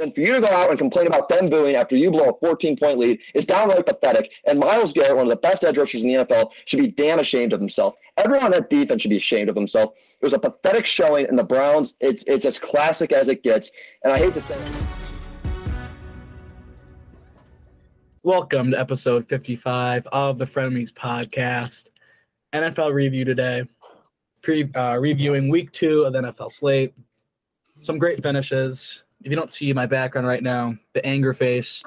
And for you to go out and complain about them booing after you blow a 14 point lead is downright pathetic. And Myles Garrett, one of the best edge rushers in the NFL, should be damn ashamed of himself. Everyone on that defense should be ashamed of himself. It was a pathetic showing, and the Browns, it's, it's as classic as it gets. And I hate to say it. Welcome to episode 55 of the Frenemies podcast. NFL review today, pre, uh, reviewing week two of the NFL slate. Some great finishes. If you don't see my background right now, the anger face.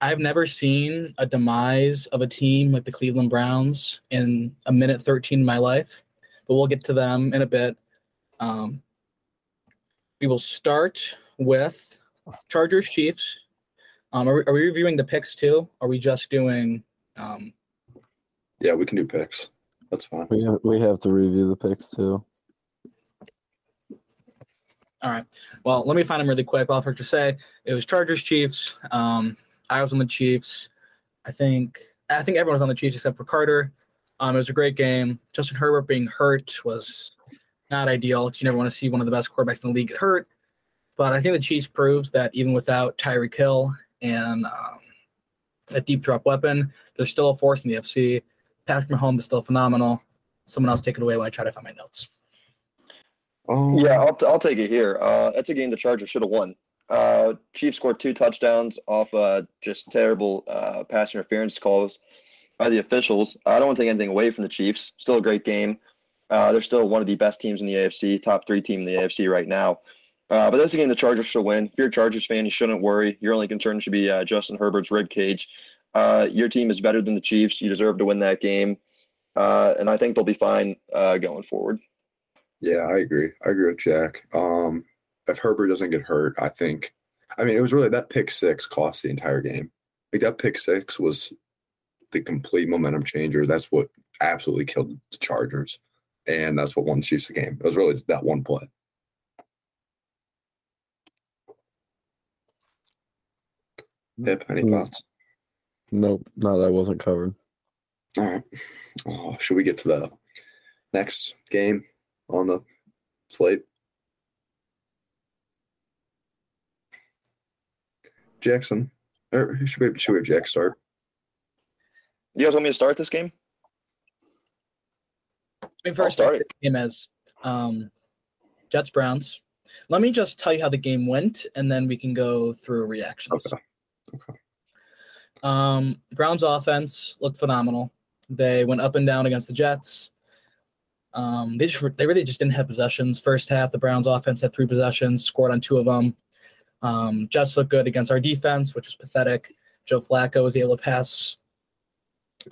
I've never seen a demise of a team like the Cleveland Browns in a minute 13 in my life, but we'll get to them in a bit. Um, we will start with Chargers Chiefs. Um, are, we, are we reviewing the picks too? Are we just doing? Um, Yeah, we can do picks. That's fine. We have, we have to review the picks too. All right. Well, let me find them really quick. I'll first just say it was Chargers Chiefs. Um, I was on the Chiefs. I think I think everyone was on the Chiefs except for Carter. Um, it was a great game. Justin Herbert being hurt was not ideal. You never want to see one of the best quarterbacks in the league get hurt. But I think the Chiefs proves that even without Tyreek Hill and um, a deep drop weapon, there's still a force in the AFC. Patrick Mahomes is still phenomenal. Someone else take it away while I try to find my notes. Oh, Yeah, I'll, I'll take it here. Uh, that's a game the Chargers should have won. Uh, Chiefs scored two touchdowns off uh, just terrible uh, pass interference calls by the officials. I don't want to take anything away from the Chiefs. Still a great game. Uh, they're still one of the best teams in the AFC, top three team in the AFC right now. Uh, but that's a game the Chargers should win. If you're a Chargers fan, you shouldn't worry. Your only concern should be uh, Justin Herbert's rib cage. Uh, your team is better than the Chiefs. You deserve to win that game. Uh, and I think they'll be fine uh, going forward. Yeah, I agree. I agree with Jack. Um, if Herbert doesn't get hurt, I think. I mean, it was really that pick six cost the entire game. Like that pick six was the complete momentum changer. That's what absolutely killed the Chargers, and that's what won the Chiefs the game. It was really that one play. Pip, any Mm. thoughts? Nope, no, that wasn't covered. All right. Oh, should we get to the next game on the slate? Jackson, or should we should we have Jack start? You guys want me to start this game? I mean, first, start let's it. game as um, Jets Browns. Let me just tell you how the game went, and then we can go through reactions. Okay. Um, Browns offense looked phenomenal. They went up and down against the Jets. Um, they just they really just didn't have possessions. First half, the Browns offense had three possessions, scored on two of them. Um, Jets looked good against our defense, which was pathetic. Joe Flacco was able to pass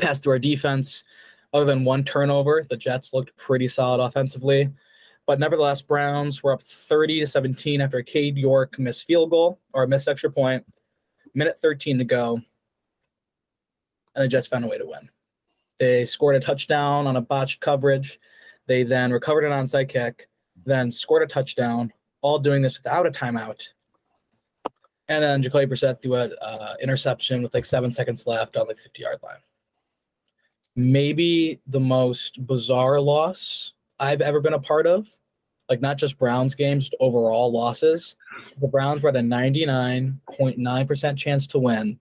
pass through our defense. Other than one turnover, the Jets looked pretty solid offensively. But nevertheless, Browns were up 30 to 17 after Cade York missed field goal or missed extra point. Minute 13 to go. And the Jets found a way to win. They scored a touchdown on a botched coverage. They then recovered an onside kick, then scored a touchdown, all doing this without a timeout. And then Jacoby Brissett threw an uh, interception with like seven seconds left on the 50 yard line. Maybe the most bizarre loss I've ever been a part of, like not just Browns games, overall losses. The Browns were at a 99.9% chance to win,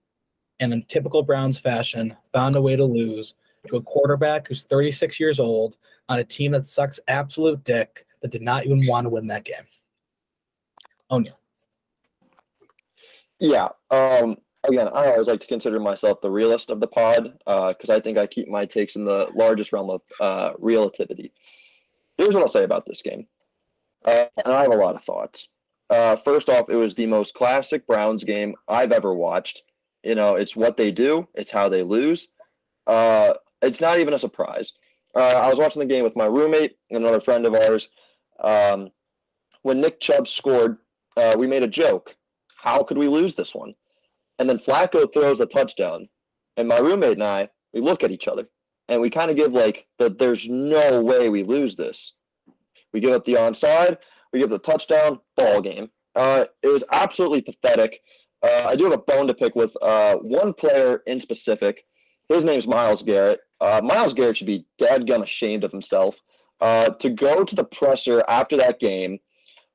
and in typical Browns fashion, found a way to lose to a quarterback who's 36 years old on a team that sucks absolute dick that did not even want to win that game. O'Neal. Yeah. Um, again, I always like to consider myself the realist of the pod because I think I keep my takes in the largest realm of uh, relativity. Here's what I'll say about this game. Uh, and I have a lot of thoughts. Uh, first off, it was the most classic Browns game I've ever watched. You know, it's what they do, it's how they lose. Uh, it's not even a surprise. Uh, I was watching the game with my roommate and another friend of ours. Um, when Nick Chubb scored, uh, we made a joke. How could we lose this one? And then Flacco throws a touchdown. And my roommate and I, we look at each other and we kind of give like the there's no way we lose this. We give up the onside, we give the touchdown, ball game. Uh, it was absolutely pathetic. Uh, I do have a bone to pick with uh, one player in specific. His name's Myles Garrett. Uh, Myles Garrett should be dadgum ashamed of himself. Uh, to go to the presser after that game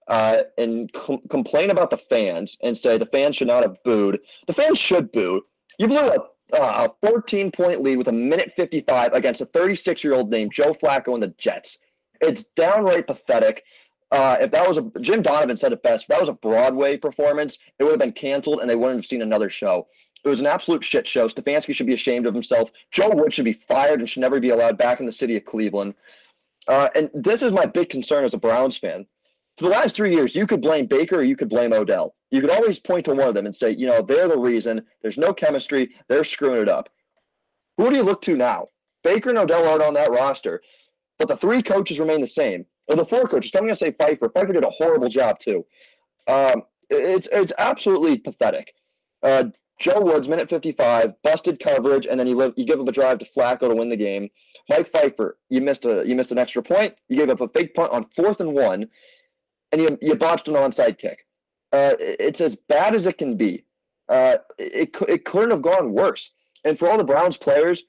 uh, and com- complain about the fans and say the fans should not have booed. The fans should boo. You blew a, uh, a 14 point lead with a minute 55 against a 36 year old named Joe Flacco and the Jets. It's downright pathetic. Uh, if that was a Jim Donovan said it best, if that was a Broadway performance, it would have been canceled and they wouldn't have seen another show. It was an absolute shit show. Stefanski should be ashamed of himself. Joe Woods should be fired and should never be allowed back in the city of Cleveland. Uh, and this is my big concern as a Browns fan. For the last three years, you could blame Baker or you could blame Odell. You could always point to one of them and say, you know, they're the reason. There's no chemistry. They're screwing it up. Who do you look to now? Baker and Odell aren't on that roster, but the three coaches remain the same. Or the four coaches. I'm going to say Priefer. Priefer did a horrible job too. Um, it's it's absolutely pathetic. Uh, Joe Woods, minute 55, busted coverage, and then you, live, you give up a drive to Flacco to win the game. Mike Priefer, you missed a you missed an extra point. You gave up a fake punt on fourth and one, and you you botched an onside kick. Uh, it's as bad as it can be. Uh, it it couldn't have gone worse. And for all the Browns players,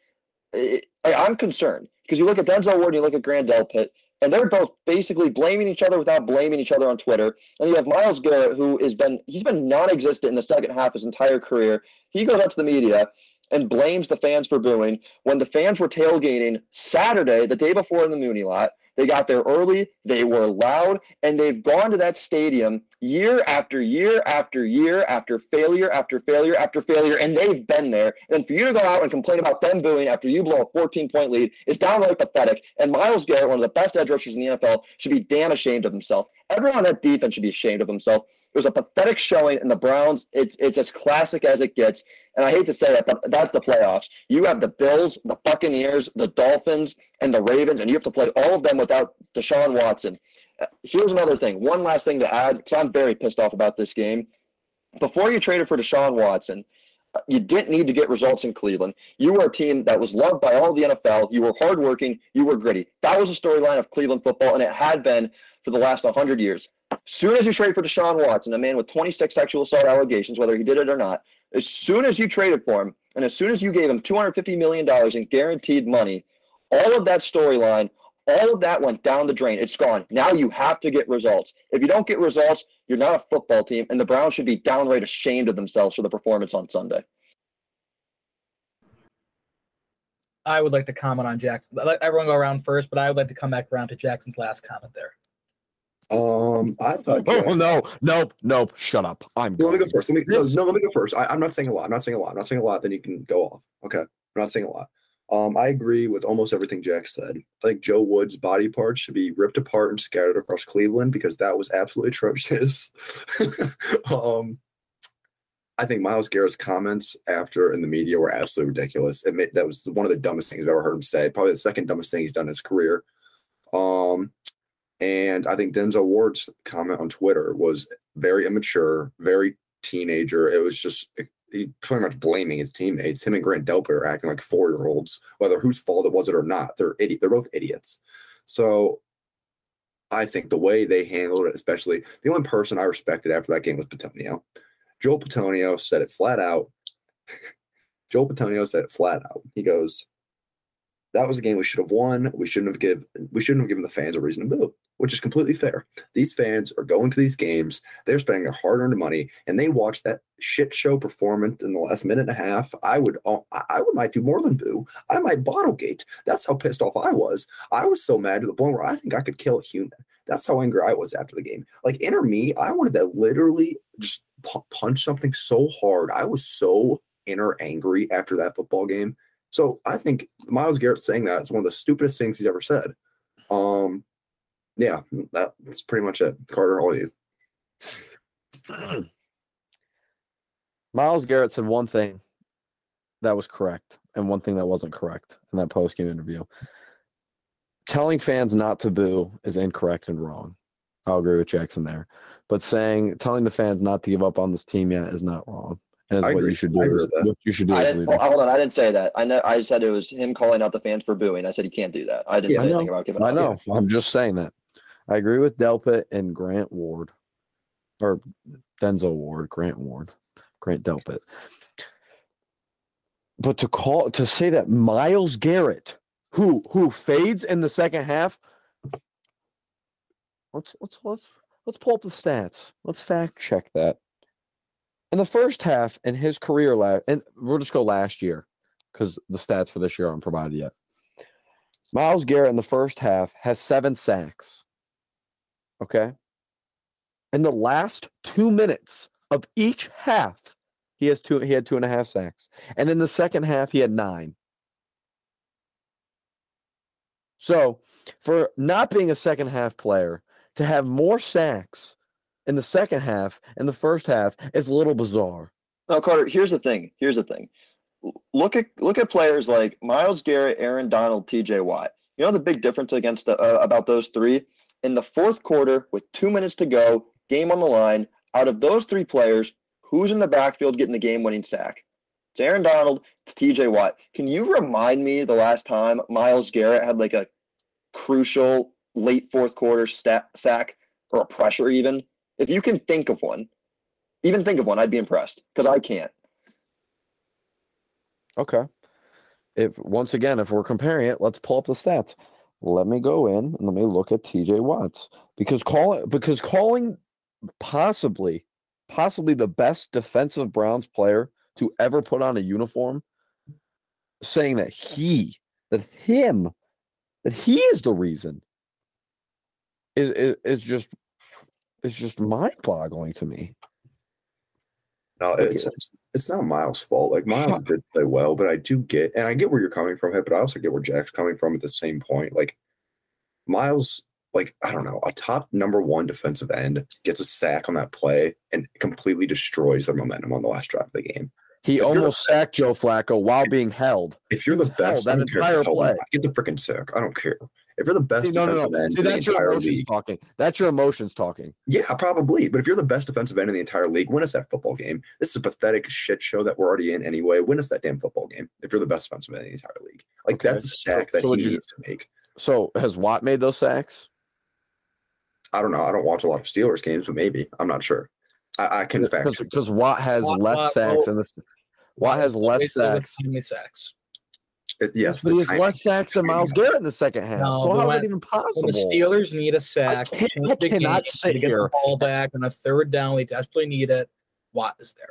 it, I'm concerned because you look at Denzel Ward and you look at Grant Delpit, and they're both basically blaming each other without blaming each other on Twitter. And you have Myles Garrett, who has been he's been non-existent in the second half of his entire career. He goes out to the media and blames the fans for booing when the fans were tailgating Saturday, the day before in the Muni lot. They got there early, they were loud, and they've gone to that stadium year after year after year after failure after failure after failure, and they've been there. And for you to go out and complain about them booing after you blow a 14 point lead is downright pathetic. And Myles Garrett, one of the best edge rushers in the NFL, should be damn ashamed of himself. Everyone on that defense should be ashamed of himself. It was a pathetic showing, and the Browns, it's it's as classic as it gets. And I hate to say it, but that's the playoffs. You have the Bills, the Buccaneers, the Dolphins, and the Ravens, and you have to play all of them without Deshaun Watson. Uh, here's another thing. One last thing to add, because I'm very pissed off about this game. Before you traded for Deshaun Watson, uh, you didn't need to get results in Cleveland. You were a team that was loved by all the NFL. You were hardworking. You were gritty. That was the storyline of Cleveland football, and it had been for the last 100 years. Soon as you trade for Deshaun Watson, a man with 26 sexual assault allegations, whether he did it or not, as soon as you traded for him, and as soon as you gave him $250 million in guaranteed money, all of that storyline, all of that went down the drain. It's gone. Now you have to get results. If you don't get results, you're not a football team, and the Browns should be downright ashamed of themselves for the performance on Sunday. I would like to comment on Jackson. Let everyone go around first, but I would like to come back around to Jackson's last comment there. Um, I thought. Oh no, nope, nope. Shut up. I'm. No, let me go first. Let me no, no, let me go first. I, I'm not saying a lot. I'm not saying a lot. I'm not saying a lot. Then you can go off. Okay, I'm not saying a lot. Um, I agree with almost everything Jack said. I think Joe Wood's body parts should be ripped apart and scattered across Cleveland because that was absolutely atrocious. um, I think Myles Garrett's comments after in the media were absolutely ridiculous. It made, that was one of the dumbest things I've ever heard him say. Probably the second dumbest thing he's done in his career. Um, and I think Denzel Ward's comment on Twitter was very immature, very teenager. It was just eh, he pretty much blaming his teammates. Him and Grant Delpit are acting like four year olds, whether whose fault it was it or not. They're idiot. They're both idiots. So I think the way they handled it, especially the only person I respected after that game was Bitonio. Joel Bitonio said it flat out. Joel Bitonio said it flat out. He goes, "That was a game we should have won. We shouldn't have give. We shouldn't have given the fans a reason to boo." Which is completely fair. These fans are going to these games. They're spending their hard-earned money, and they watch that shit show performance in the last minute and a half. I would, uh, I would might do more than boo. I might Bottlegate. That's how pissed off I was. I was so mad to the point where I think I could kill a human. That's how angry I was after the game. Like inner me, I wanted to literally just pu- punch something so hard. I was so inner angry after that football game. So I think Myles Garrett saying that is one of the stupidest things he's ever said. Um, yeah, that's pretty much it. Carter, all you. Myles Garrett said one thing that was correct and one thing that wasn't correct in that post game interview. Telling fans not to boo is incorrect and wrong. I'll agree with Jackson there. But saying telling the fans not to give up on this team yet is not wrong. And is I what agree. you should I do. agree as- with that. What you should do I as didn't, leader. hold on, I didn't say that. I know. I said it was him calling out the fans for booing. I said he can't do that. I didn't Yeah, say I anything know. about giving I up. know. I'm just saying that. I agree with Delpit and Grant Ward, or Denzel Ward, Grant Ward, Grant Delpit. But to call to say that Myles Garrett, who who fades in the second half, let's let's let's let's pull up the stats. Let's fact check that. In the first half in his career last and we'll just go last year because the stats for this year aren't provided yet. Myles Garrett in the first half has seven sacks. Okay. In the last two minutes of each half, he has two he had two and a half sacks. And in the second half, he had nine. So for not being a second half player, to have more sacks in the second half and the first half is a little bizarre. No, Carter. Here's the thing. Here's the thing. Look at look at players like Myles Garrett, Aaron Donald, T.J. Watt. You know the big difference against the, uh, about those three in the fourth quarter with two minutes to go, game on the line. Out of those three players, who's in the backfield getting the game-winning sack? It's Aaron Donald. It's T.J. Watt. Can you remind me the last time Myles Garrett had like a crucial late fourth quarter stat, sack or a pressure even? If you can think of one, even think of one, I'd be impressed because I can't. Okay. If once again, if we're comparing it, let's pull up the stats. Let me go in and let me look at TJ Watts because call because calling possibly possibly the best defensive Browns player to ever put on a uniform, saying that he that him that he is the reason is is, is just is just mind boggling to me. No, it's, it's it's not Myles' fault. Like Myles did play well, but I do get, and I get where you're coming from, but I also get where Jack's coming from at the same point. Like Myles, like I don't know, a top number one defensive end gets a sack on that play and completely destroys their momentum on the last drive of the game. He the almost sacked Joe Flacco while being held. If you're the best, I that entire play. Get the freaking sack. I don't care. If you're the best See, no, no, defensive no. end See, in the that's your emotions league, talking. That's your emotions talking. Yeah, probably. But if you're the best defensive end in the entire league, win us that football game. This is a pathetic shit show that we're already in anyway. Win us that damn football game if you're the best defensive end in the entire league. Like Okay. that's a sack that So he you- needs to make. So has Watt made those sacks? I don't know. I don't watch a lot of Steelers games, but maybe I'm not sure. I, I can fact. Because Watt has Watt- less Watt- sacks oh, in this. Watt has less sacks. sacks. Uh, it. Yes, but he has less sacks than Myles Garrett in the second half. No, so but how when- is that even possible? the Steelers need a sack, can't- I the cannot sit to get here. the ball back on a third down. They desperately need it. Watt is there.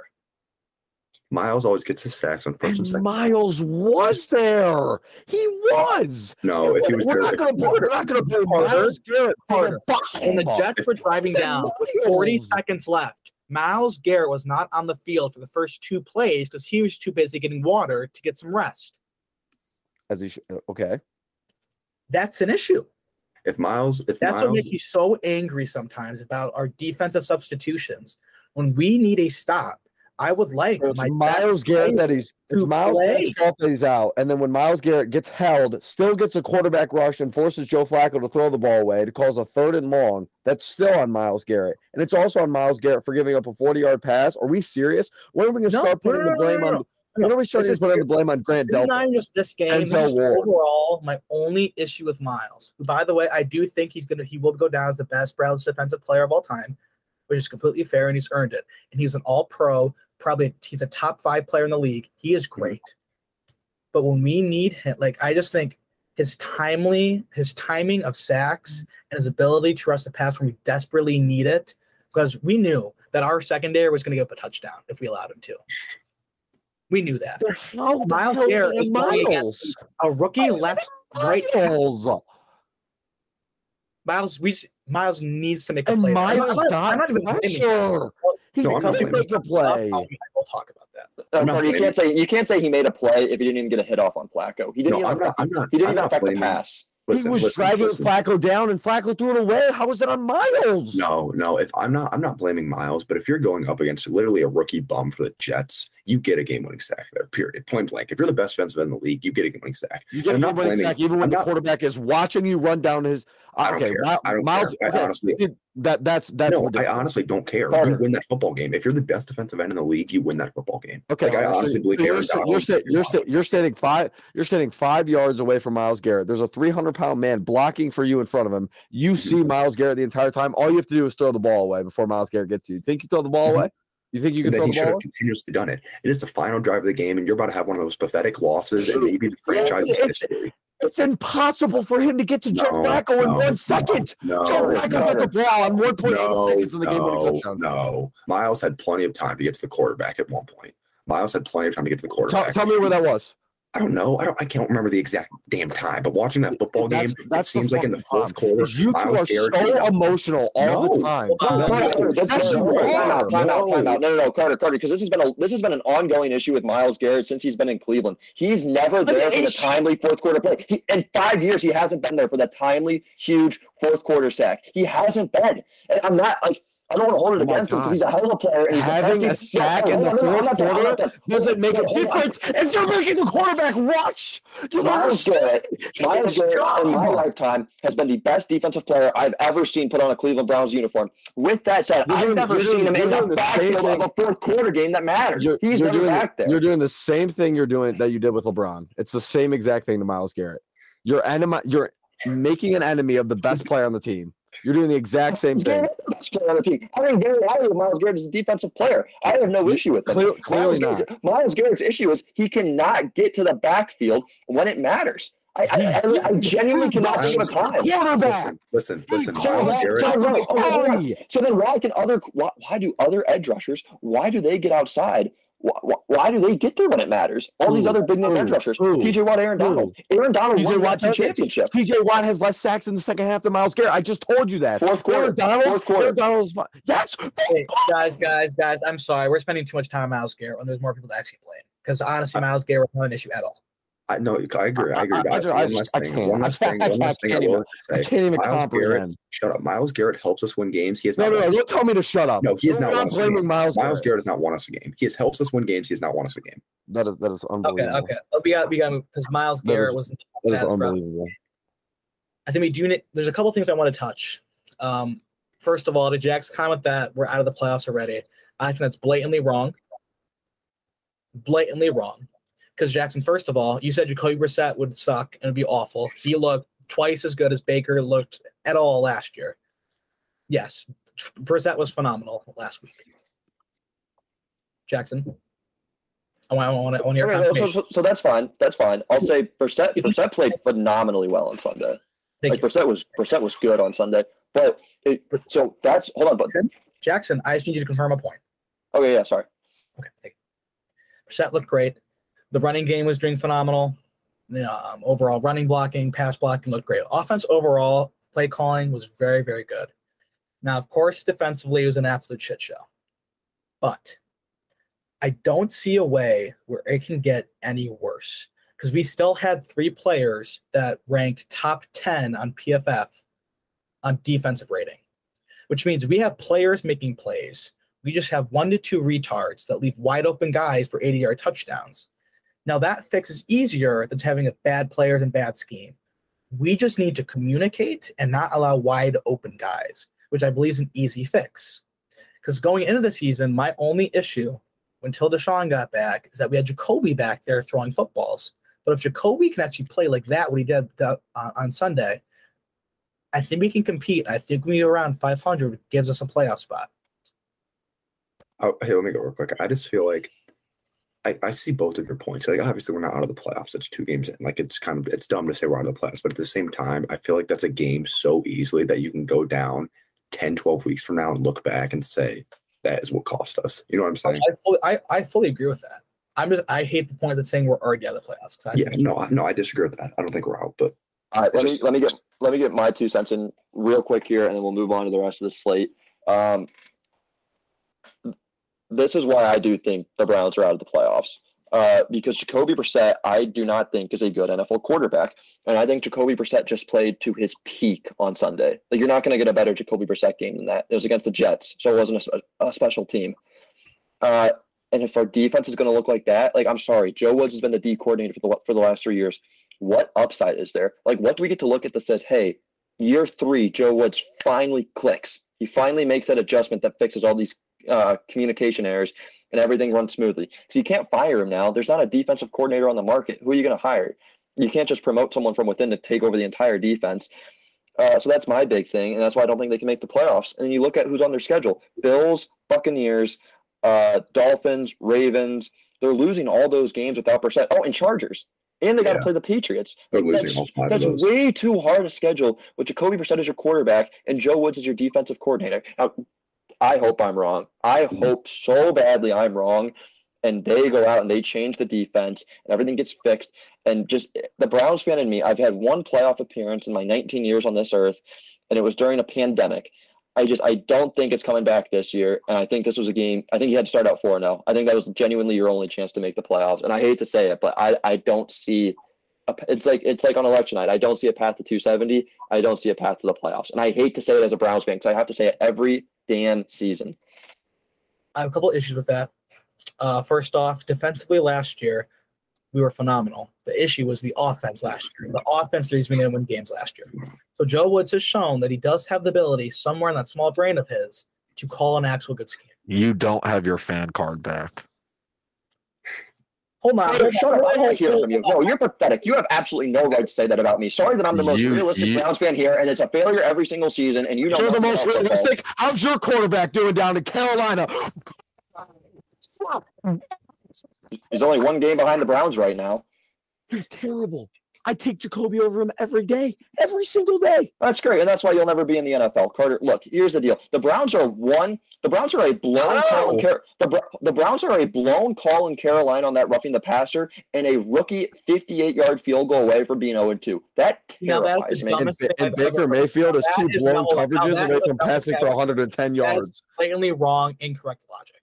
Myles always gets his sacks on first and And second. Myles was there. He was. No, if he was we're there, not going to we're not going to play Carter, Myles Garrett for Carter, the the. Jets were driving down with 40 seconds left, Myles Garrett was not on the field for the first two plays because he was too busy getting water to get some rest. As he sh- uh, okay. That's an issue. if Myles, if That's what makes you so angry sometimes about our defensive substitutions. When we need a stop, I would like It's my Myles Garrett that he's it's Myles play. Garrett's fault that he's out. And then when Myles Garrett gets held, still gets a quarterback rush and forces Joe Flacco to throw the ball away to cause a third and long. That's still on Myles Garrett. And it's also on Myles Garrett for giving up a 40-yard pass. Are we serious? When are we gonna No, start putting no, the no, blame no, on no. when are we starting This to is- put the blame on Grant This is not Delta? just this game. This Denzel is Ward. overall, my only issue with Myles. Who, by the way, I do think he's gonna he will go down as the best Browns defensive player of all time, which is completely fair, and he's earned it. And he's an All Pro. Probably he's a top five player in the league. He is great. But when we need him, like I just think his timely, his timing of sacks and his ability to rush the pass when we desperately need it, because we knew that our secondary was going to give up a touchdown if we allowed him to. We knew that. How Myles hell is Garrett it is going Myles? against A rookie left, right. Myles. Myles, we Myles needs to make a And play. Myles I'm not- I'm not even sure. him. He No, I'm not make a play. We'll talk about that. Uh, I'm not Carter, you can't say you can't say he made a play if he didn't even get a hit off on Flacco. He didn't no, even I'm not. affect, I'm not. he didn't I'm even not affect the blaming. pass. Listen, he was listen, dragging listen. Flacco down, and Flacco threw it away. How was it on Myles? No, no. If I'm not, I'm not blaming Myles. But if you're going up against literally a rookie bum for the Jets, you get a game-winning sack there. Period. Point blank. If you're the best defensive end in the league, you get a game-winning sack. You get a game-winning sack even when I'm the not- quarterback is watching you run down his. I don't okay, care. Mi- I don't Myles, care. I okay, honestly- that that's that's no, I honestly don't care. Carter. You win that football game. If you're the best defensive end in the league, you win that football game. Okay, Like, I so- honestly believe so you're, Aaron you're, is sta- you're, sta- you're standing five. You're standing five yards away from Myles Garrett. There's a 300 pound man blocking for you in front of him. You see Mhm. Myles Garrett the entire time. All you have to do is throw the ball away before Myles Garrett gets to you. Think you throw the ball Mhm. away? You think you can then throw he the should ball? have continuously done it. It is the final drive of the game, and you're about to have one of those pathetic losses, and maybe the Yeah, franchise's it's- impossible for him to get to Joe No, Flacco in no, one second. No, Joe no, Flacco got the ball on 1.8 no, seconds in the game winning touchdown. no. Myles had plenty of time to get to the quarterback at one point. Myles had plenty of time to get to the Tell, quarterback. tell me where that was. I don't know. I don't. I can't remember the exact damn time. But watching that football That's- game, that seems like in the fourth problem. quarter, You two Myles are Garrett so emotional all the No. time. Hold No, no, no, that's- Yes, you wait, Time out, time out, No. No, no, no, Carter, Carter, because this has been a this has been an ongoing issue with Myles Garrett since he's been in Cleveland. He's never But there the for the timely fourth quarter play. He, in five years, he hasn't been there for that timely, huge fourth quarter sack. He hasn't been. And I'm not like I don't want to hold it Oh against him because he's a hell of a player. And he's Having a best sack in the hold on, no, no, fourth not done, I'm quarter doesn't make a difference if you're making the quarterback rush. You Myles? Garrett, Myles Garrett in my lifetime has been the best defensive player I've ever seen put on a Cleveland Browns uniform. With that said, You're I've doing- never seen doing- him in the backfield of a fourth quarter game that matters. You're, He's you're doing, back there. You're doing the same thing you're doing that you did with LeBron. It's the same exact thing to Myles Garrett. You're enemy. You're making an enemy of the best player on the team. You're doing the exact same thing. Garrett best player on the team. I think very highly Myles Garrett is a defensive player. I have no issue with him. Clear, clearly Myles, not. Garrett's, Myles Garrett's issue is he cannot get to the backfield when it matters. I, I, I, I genuinely cannot think of a time. Quarterback. Listen, listen, listen. Hey, Myles Correct. Garrett. So then, why- so then why can other why, why do other edge rushers why do they get outside? Why, why do they get there when it matters? All these other big name edge Who? rushers, Who? TJ Watt, Aaron Who? Donald. Aaron Donald TJ won Watt the doesn't. championship. TJ Watt has less sacks in the second half than Myles Garrett. I just told you that. Fourth quarter. Aaron Donald. Fourth quarter. Aaron Donald's fine. Yes. Hey, guys, guys, guys, I'm sorry. We're spending too much time on Myles Garrett when there's more people to actually play. Because honestly, uh, Myles Garrett was not an issue at all. I no, I agree. I agree. I- I guys. just- I one last thing. can't. One last thing. I One last thing. I can't even- wanted I can't even Myles Garrett. comprehend. Shut up. Myles Garrett helps us win games. He has No, not no, won no. Don't tell me to shut up. No, he has not won not blaming. Myles. Myles Garrett. Garrett has not won us a game. He has helps us win games. He has not won us a game. That is that is Okay, unbelievable. okay. But we got we got because Myles Garrett was. That is unbelievable. I think we do need. There's a couple things I want to touch. Um, first of all, to Jack's comment that we're out of the playoffs already, I think that's blatantly wrong. Blatantly wrong. Because Jackson, first of all, you said Jacoby Brissett would suck and it'd be awful. He looked twice as good as Baker looked at all last year. Yes, Brissett was phenomenal last week. Jackson, I want, I want, I want your so, confirmation. so, so that's fine. That's fine. I'll say Brissett, Brissett played phenomenally well on Sunday. Thank like you. Brissett was Brissett was good on Sunday. But it, so that's hold on, but Jackson, I just need you to confirm a point. okay, yeah, sorry. Okay. Thank you. Brissett looked great. The running game was doing phenomenal. Um, overall running blocking, pass blocking looked great. Offense overall, play calling was very, very good. Now, of course, defensively, it was an absolute shit show. But I don't see a way where it can get any worse because we still had three players that ranked top 10 on PFF on defensive rating, which means we have players making plays we just have one to two retards that leave wide open guys for 80 yard touchdowns. Now that fix is easier than having a bad players and bad scheme. We just need to communicate and not allow wide open guys, which I believe is an easy fix. Because going into the season, my only issue until Deshaun got back is that we had Jacoby back there throwing footballs. But if Jacoby can actually play like that, what he did uh, on Sunday, I think we can compete. I think we around 500 gives us a playoff spot. Oh, hey, let me go real quick. I just feel like I, I see both of your points. Like, obviously, we're not out of the playoffs. It's two games in. Like, it's kind of it's dumb to say we're out of the playoffs, but at the same time, I feel like that's a game so easily that you can go down 10, 12 weeks from now and look back and say that is what cost us. You know what I'm saying? I fully, I, I fully agree with that. I'm just, I hate the point of saying we're already out of the playoffs. I Yeah, no, I- no, I disagree with that. I don't think we're out, but All right, let me let me get let me get my two cents in real quick here, and then we'll move on to the rest of the slate. Um, this is why I do think the Browns are out of the playoffs. Uh, because Jacoby Brissett, I do not think is a good NFL quarterback, and I think Jacoby Brissett just played to his peak on Sunday. Like you're not going to get a better Jacoby Brissett game than that. It was against the Jets, so it wasn't a, a special team. Uh, and if our defense is going to look like that, like I'm sorry, Joe Woods has been the D coordinator for the for the last three years. What upside is there? Like, what do we get to look at that says, hey, year three, Joe Woods finally clicks. He finally makes that adjustment that fixes all these uh, communication errors and everything runs smoothly. Because you can't fire him now. There's not a defensive coordinator on the market. Who are you going to hire? You can't just promote someone from within to take over the entire defense. Uh, so that's my big thing, and that's why I don't think they can make the playoffs. And then you look at who's on their schedule: Bills, Buccaneers, uh, Dolphins, Ravens. They're losing all those games without percent. Oh, and Chargers. and they got to Yeah. play the Patriots. They're losing that's all five of that's those. way too hard a schedule with Jacoby Brissett as your quarterback and Joe Woods as your defensive coordinator. Now, I hope I'm wrong. I Mhm. hope so badly I'm wrong, and they go out and they change the defense and everything gets fixed. And just the Browns fan in me, I've had one playoff appearance in my 19 years on this earth, and it was during a pandemic. I just I don't think it's coming back this year, and I think this was a game. I think you had to start out four four zero. I think that was genuinely your only chance to make the playoffs. And I hate to say it, but I I don't see. A, it's like it's like on election night. I don't see a path to 270. I don't see a path to the playoffs, and I hate to say it as a Browns fan because I have to say it every damn season. I have a couple issues with that. Uh, first off, defensively last year, we were phenomenal. The issue was the offense last year. The offense the reason we didn't win games last year. So Joe Woods has shown that he does have the ability somewhere in that small brain of his to call an actual good scheme. You don't have your fan card back. Hold on. Tyler, hold shut up! I want to hear from you. No, you're pathetic. You have absolutely no right to say that about me. Sorry that I'm the most You- realistic you- Browns fan here, and it's a failure every single season. And you know You're the most about football. realistic. How's your quarterback doing down in Carolina? He's only one game behind the Browns right now. He's terrible. I take Jacoby over him every day, every single day. That's great, and that's why you'll never be in the NFL. Carter, look, here's the deal: the Browns are one. The Browns are a blown oh! call in Car- the the Browns are a blown call in Carolina on that roughing the passer, and a rookie 58 yard field goal away from being 0 2. That Now, that's terrifies the me. And, dumbest thing and Baker Mayfield is That two blown coverages that away from passing for okay. 110 That is yards. blatantly wrong, incorrect logic.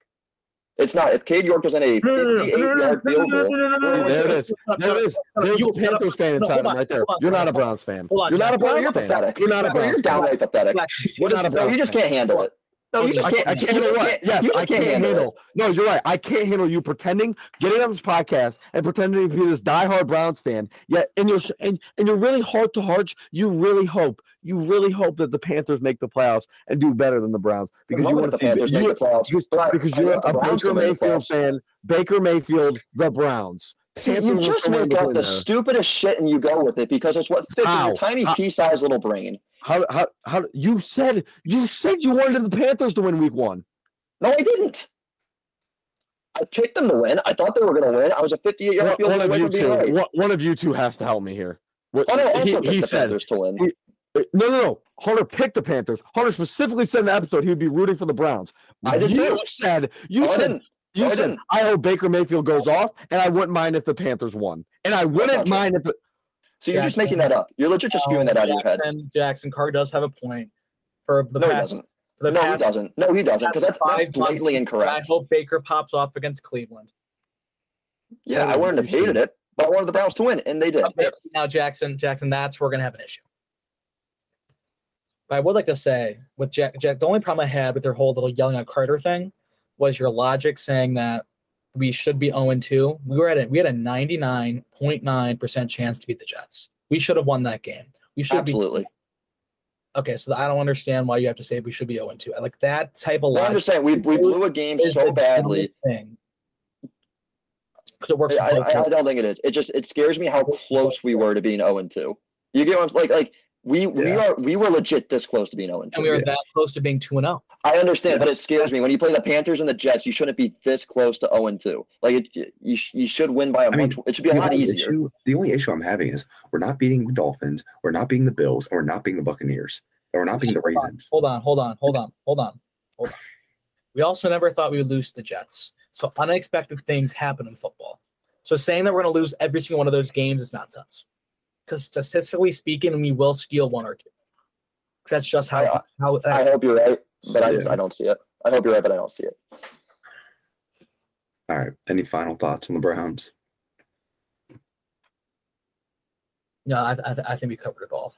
It's not. If Cade York was in a 58 yard field goal, There it is. There it is. There's You- the Panthers fan no, inside hold him right there. on, You're not a hold. Browns fan. On, You're not a Jack. No, Browns you're fan. pathetic. You're not a No, Browns You're downright pathetic. You're not a Browns you just can't handle it. No, you just I can't. can't, I can't handle what? Yes, you I just can't handle it. handle. No, you're right. I can't handle you pretending, getting on this podcast and pretending to be this diehard Browns fan. Yet, in your and, and you're really heart to heart, you really hope, you really hope that the Panthers make the playoffs and do better than the Browns because The you want to see Panthers you, make the playoffs, because, I- because I you're a Browns Baker to make the Mayfield fan. Baker Mayfield, the Browns. See, you just make up the stupidest shit and you go with it because it's what fits in your tiny pea-sized little brain. How how how you said you said you wanted the Panthers to win week one. No, I didn't. I picked them to win. I thought they were going to win. I was a 58 yard One, field one of you two, right. one, one of you two has to help me here. What, he, also he the said Panthers to win. he- eh, no, no, no. Hunter picked the Panthers. Hunter specifically said in the episode he would be rooting for the Browns. I did you too. said you I said didn't. You No, I said didn't. I hope Baker Mayfield goes off, and I wouldn't mind if the Panthers won, and I wouldn't true. mind if the, So you're just making that up. You're legit just spewing Um, that out of your head. Jackson, Jackson Carr does have a point. For the No, past, for the No, he doesn't. No, he doesn't. Because that's, that's five blatantly incorrect. I hope Baker pops off against Cleveland. Yeah, I wouldn't have insane. hated it, but I wanted the Browns to win, and they did. Okay, now Jackson, Jackson, that's where we're gonna have an issue. But I would like to say with Jack, Jack, the only problem I had with their whole little yelling at Carter thing was your logic saying that we should be 0 2. We were at a, we had a 99.9% chance to beat the Jets. We should have won that game. We should Absolutely. be okay. So I don't understand why you have to say we should be 0 2. Like that type of logic just saying, we, we blew a game so badly. Because it works. I, I, I don't think it is. It just it scares me how close we were to being 0 and 2. You get what I'm like? Like we we are we were legit this close to being 0 and 2. and we were Yeah. that close to being 2 and oh. 0. I understand, but it scares me when you play the Panthers and the Jets. You shouldn't be this close to 0 and 2. Like it, you you should win by a I mean. It should be a lot easier. Issue, the only issue I'm having is we're not beating the Dolphins, we're not beating the Bills, and we're not beating the Buccaneers, and we're not beating the Hold Ravens. Hold on, hold on, hold on, hold on, hold on. We also never thought we would lose the Jets. So unexpected things happen in football. So saying that we're going to lose every single one of those games is nonsense. Because statistically speaking, we will steal one or two. 'Cause that's just how I- how I hope you're right, but I just I don't see it. I hope you're right, but I don't see it. All right. Any final thoughts on the Browns? No, I, I, I think we covered it all.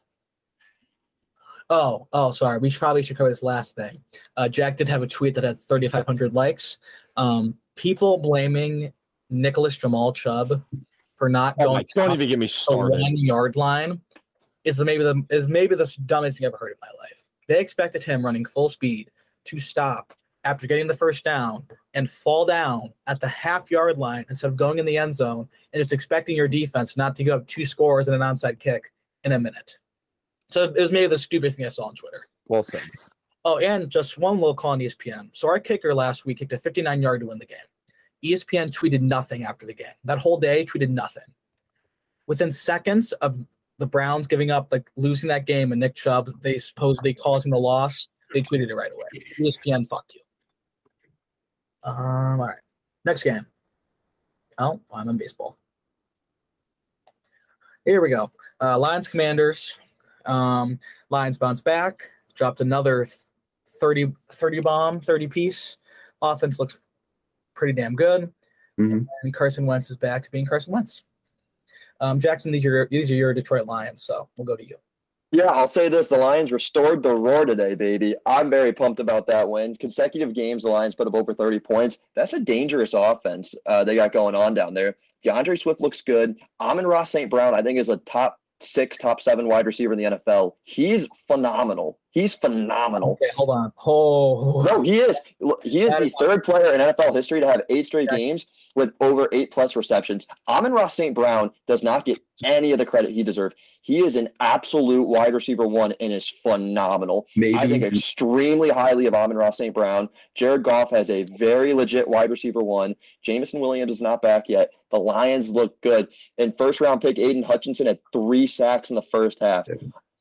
Oh, oh, sorry. We probably should cover this last thing. Uh, Jack did have a tweet that has 3,500 likes. Um, people blaming Nicholas Jamal Chubb for not oh going my, don't even get me the started. one yard line is maybe the is maybe the dumbest thing I've ever heard in my life. They expected him running full speed to stop after getting the first down and fall down at the half yard line instead of going in the end zone and just expecting your defense not to give up two scores and an onside kick in a minute. So it was maybe the stupidest thing I saw on Twitter. Well said. Oh, and just one little call on ESPN. So our kicker last week kicked a 59 yard to win the game. ESPN tweeted nothing after the game. That whole day tweeted nothing. within seconds of the Browns giving up, like losing that game, and Nick Chubb, they supposedly causing the loss, they tweeted it right away. ESPN, fuck you. Um, all right. Next game. Oh, I'm in baseball. Here we go. Uh, Lions Commanders. Um, Lions bounce back, dropped another 30, 30 bomb, 30 piece. Offense looks pretty damn good. Mhm. And Carson Wentz is back to being Carson Wentz. Um, Jackson, these are your, these are your Detroit Lions, so we'll go to you. Yeah, I'll say this: the Lions restored the roar today, baby. I'm very pumped about that win. Consecutive games, the Lions put up over 30 points. That's a dangerous offense uh, they got going on down there. D'Andre Swift looks good. Amon-Ra St. Brown, I think, is a top six, top seven wide receiver in the NFL. He's phenomenal. He's phenomenal. Okay, hold on. Oh, No, he is. He is That the is- third player in NFL history to have eight straight That's- games with over eight plus receptions. Amon-Ra St. Brown does not get any of the credit he deserves. He is an absolute wide receiver one and is phenomenal. Maybe I think extremely highly of Amon-Ra St. Brown. Jared Goff has a very legit wide receiver one. Jameson Williams is not back yet. The Lions look good. And first round pick Aidan Hutchinson had three sacks in the first half.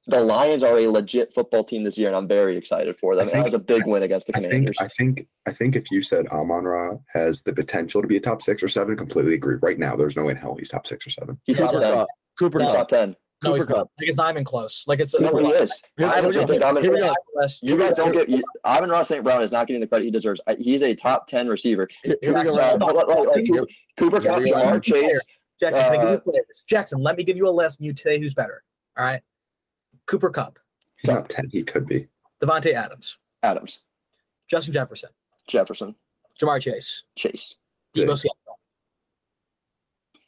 Yeah. The Lions are a legit football team this year, and I'm very excited for them. I that was a big win against the I think I think I think if you said Amon Ra has the potential to be a top six or seven, completely agree. Right now, there's no way in hell he's top six or seven. He's top Cooper 10. Cooper He's top 10. no, he's Cooper not. Kupp. Like it's not even close. Like it's No, he is. I here we legit think Amon, Here we go. you guys don't get you, Amon-Ra St. Brown is not getting the credit he deserves. I- He's a top 10 receiver. Here, here we Jackson, go. Hold on. like- like- like Cooper, Cooper Kupp. Ja'Marr Chase. Jackson, can I give you Uh. Jackson, let me give you a list and you tell who's better. All right. Cooper Kupp, He's not ten. He could be. Davante Adams, Adams, Justin Jefferson, Jefferson, Ja'Marr Chase, Chase, Deebo Samuel.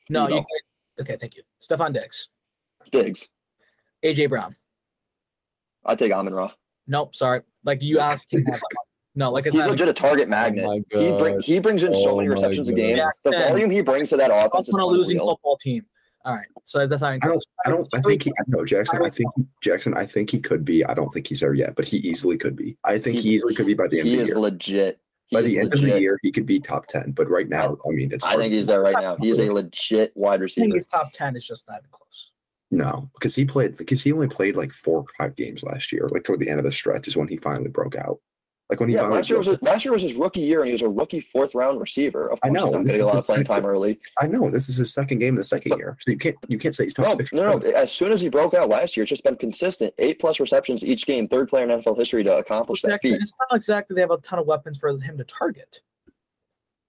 No, you Deebo. can, okay, thank you. Stefon Diggs, Diggs. AJ Brown. I take Amon Ra. Nope, sorry. Like you asked him. No, like it's He's legit a target magnet. Oh my he, bring, he brings in so Oh many my receptions a God. game. The volume he brings to that offense is on a losing unreal. football team. All right, so that's not even I don't. I don't. I think he. No, Jackson. I think Jackson. I think he could be. I don't think he's there yet, but he easily could be. I think he He's- easily could be by the end He of the year. He is year. legit. He By the end of the year, he could be top ten. But right now, I mean, it's. I hard think he's there right now. He is a legit wide I think receiver. he's top ten. It's just not even close. No, because he played. Because he only played like four or five games last year. Like toward the end of the stretch is when he finally broke out. Like when he Yeah, last year was broke- his, last year was his rookie year, and he was a rookie fourth round receiver. Of I know, he's not and going to this a is lot his of playing second- time early. I know this is his second game in the second But- year, so you can't you can't say he's top No, six. no, no. As soon as he broke out last year, it's just been consistent. Eight plus receptions each game, third player in NFL history to accomplish that Jackson, feat. it's not exactly they have a ton of weapons for him to target.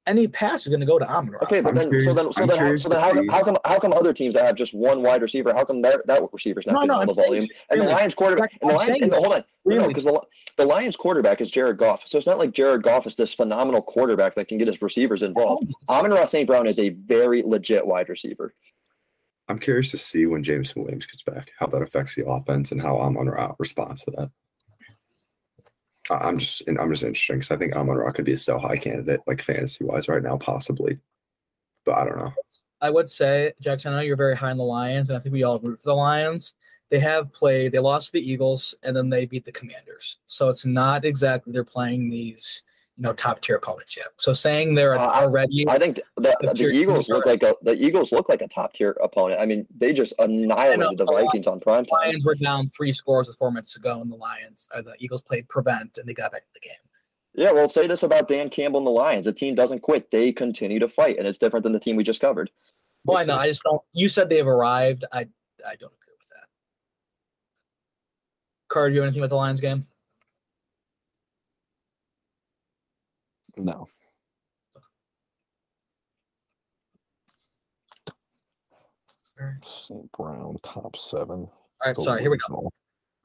Any pass is going to go to Amon. Okay, but I'm then so curious- then so I'm then, how, so then how, see- how come how come other teams that have just one wide receiver, how come that that receiver's not No, getting no, all the volume? And the Lions quarterback, and the Lions, and it's hold on, really- because the, the Lions quarterback is Jared Goff, so it's not like Jared Goff is this phenomenal quarterback that can get his receivers involved. Oh, Amon-Ra St. Brown is a very legit wide receiver. I'm curious to see when Jameson Williams gets back, how that affects the offense and how Amon Ra responds to that. I'm just I'm just interested because I think Amon Ra could be a sell high candidate, like fantasy wise, right now, possibly. But I don't know. I would say, Jackson, I know you're very high on the Lions, and I think we all root for the Lions. They have played, they lost to the Eagles, and then they beat the Commanders. So it's not exactly they're playing these, you know, top tier opponents yet. So saying they're Uh, already I think the, The the, Eagles look like a the Eagles look like a top tier opponent. I mean, they just annihilated the Vikings on prime time. Lions were down three scores with four minutes to go, and the Lions or the Eagles played prevent, and they got back to the game. Yeah, well, say this about Dan Campbell and the Lions. The team doesn't quit; they continue to fight, and it's different than the team we just covered. Well, I know. I just don't. You said they've arrived. I I don't agree with that. Carter, do you have anything about the Lions game? No. St. Brown, top seven. All right, sorry. Here we go.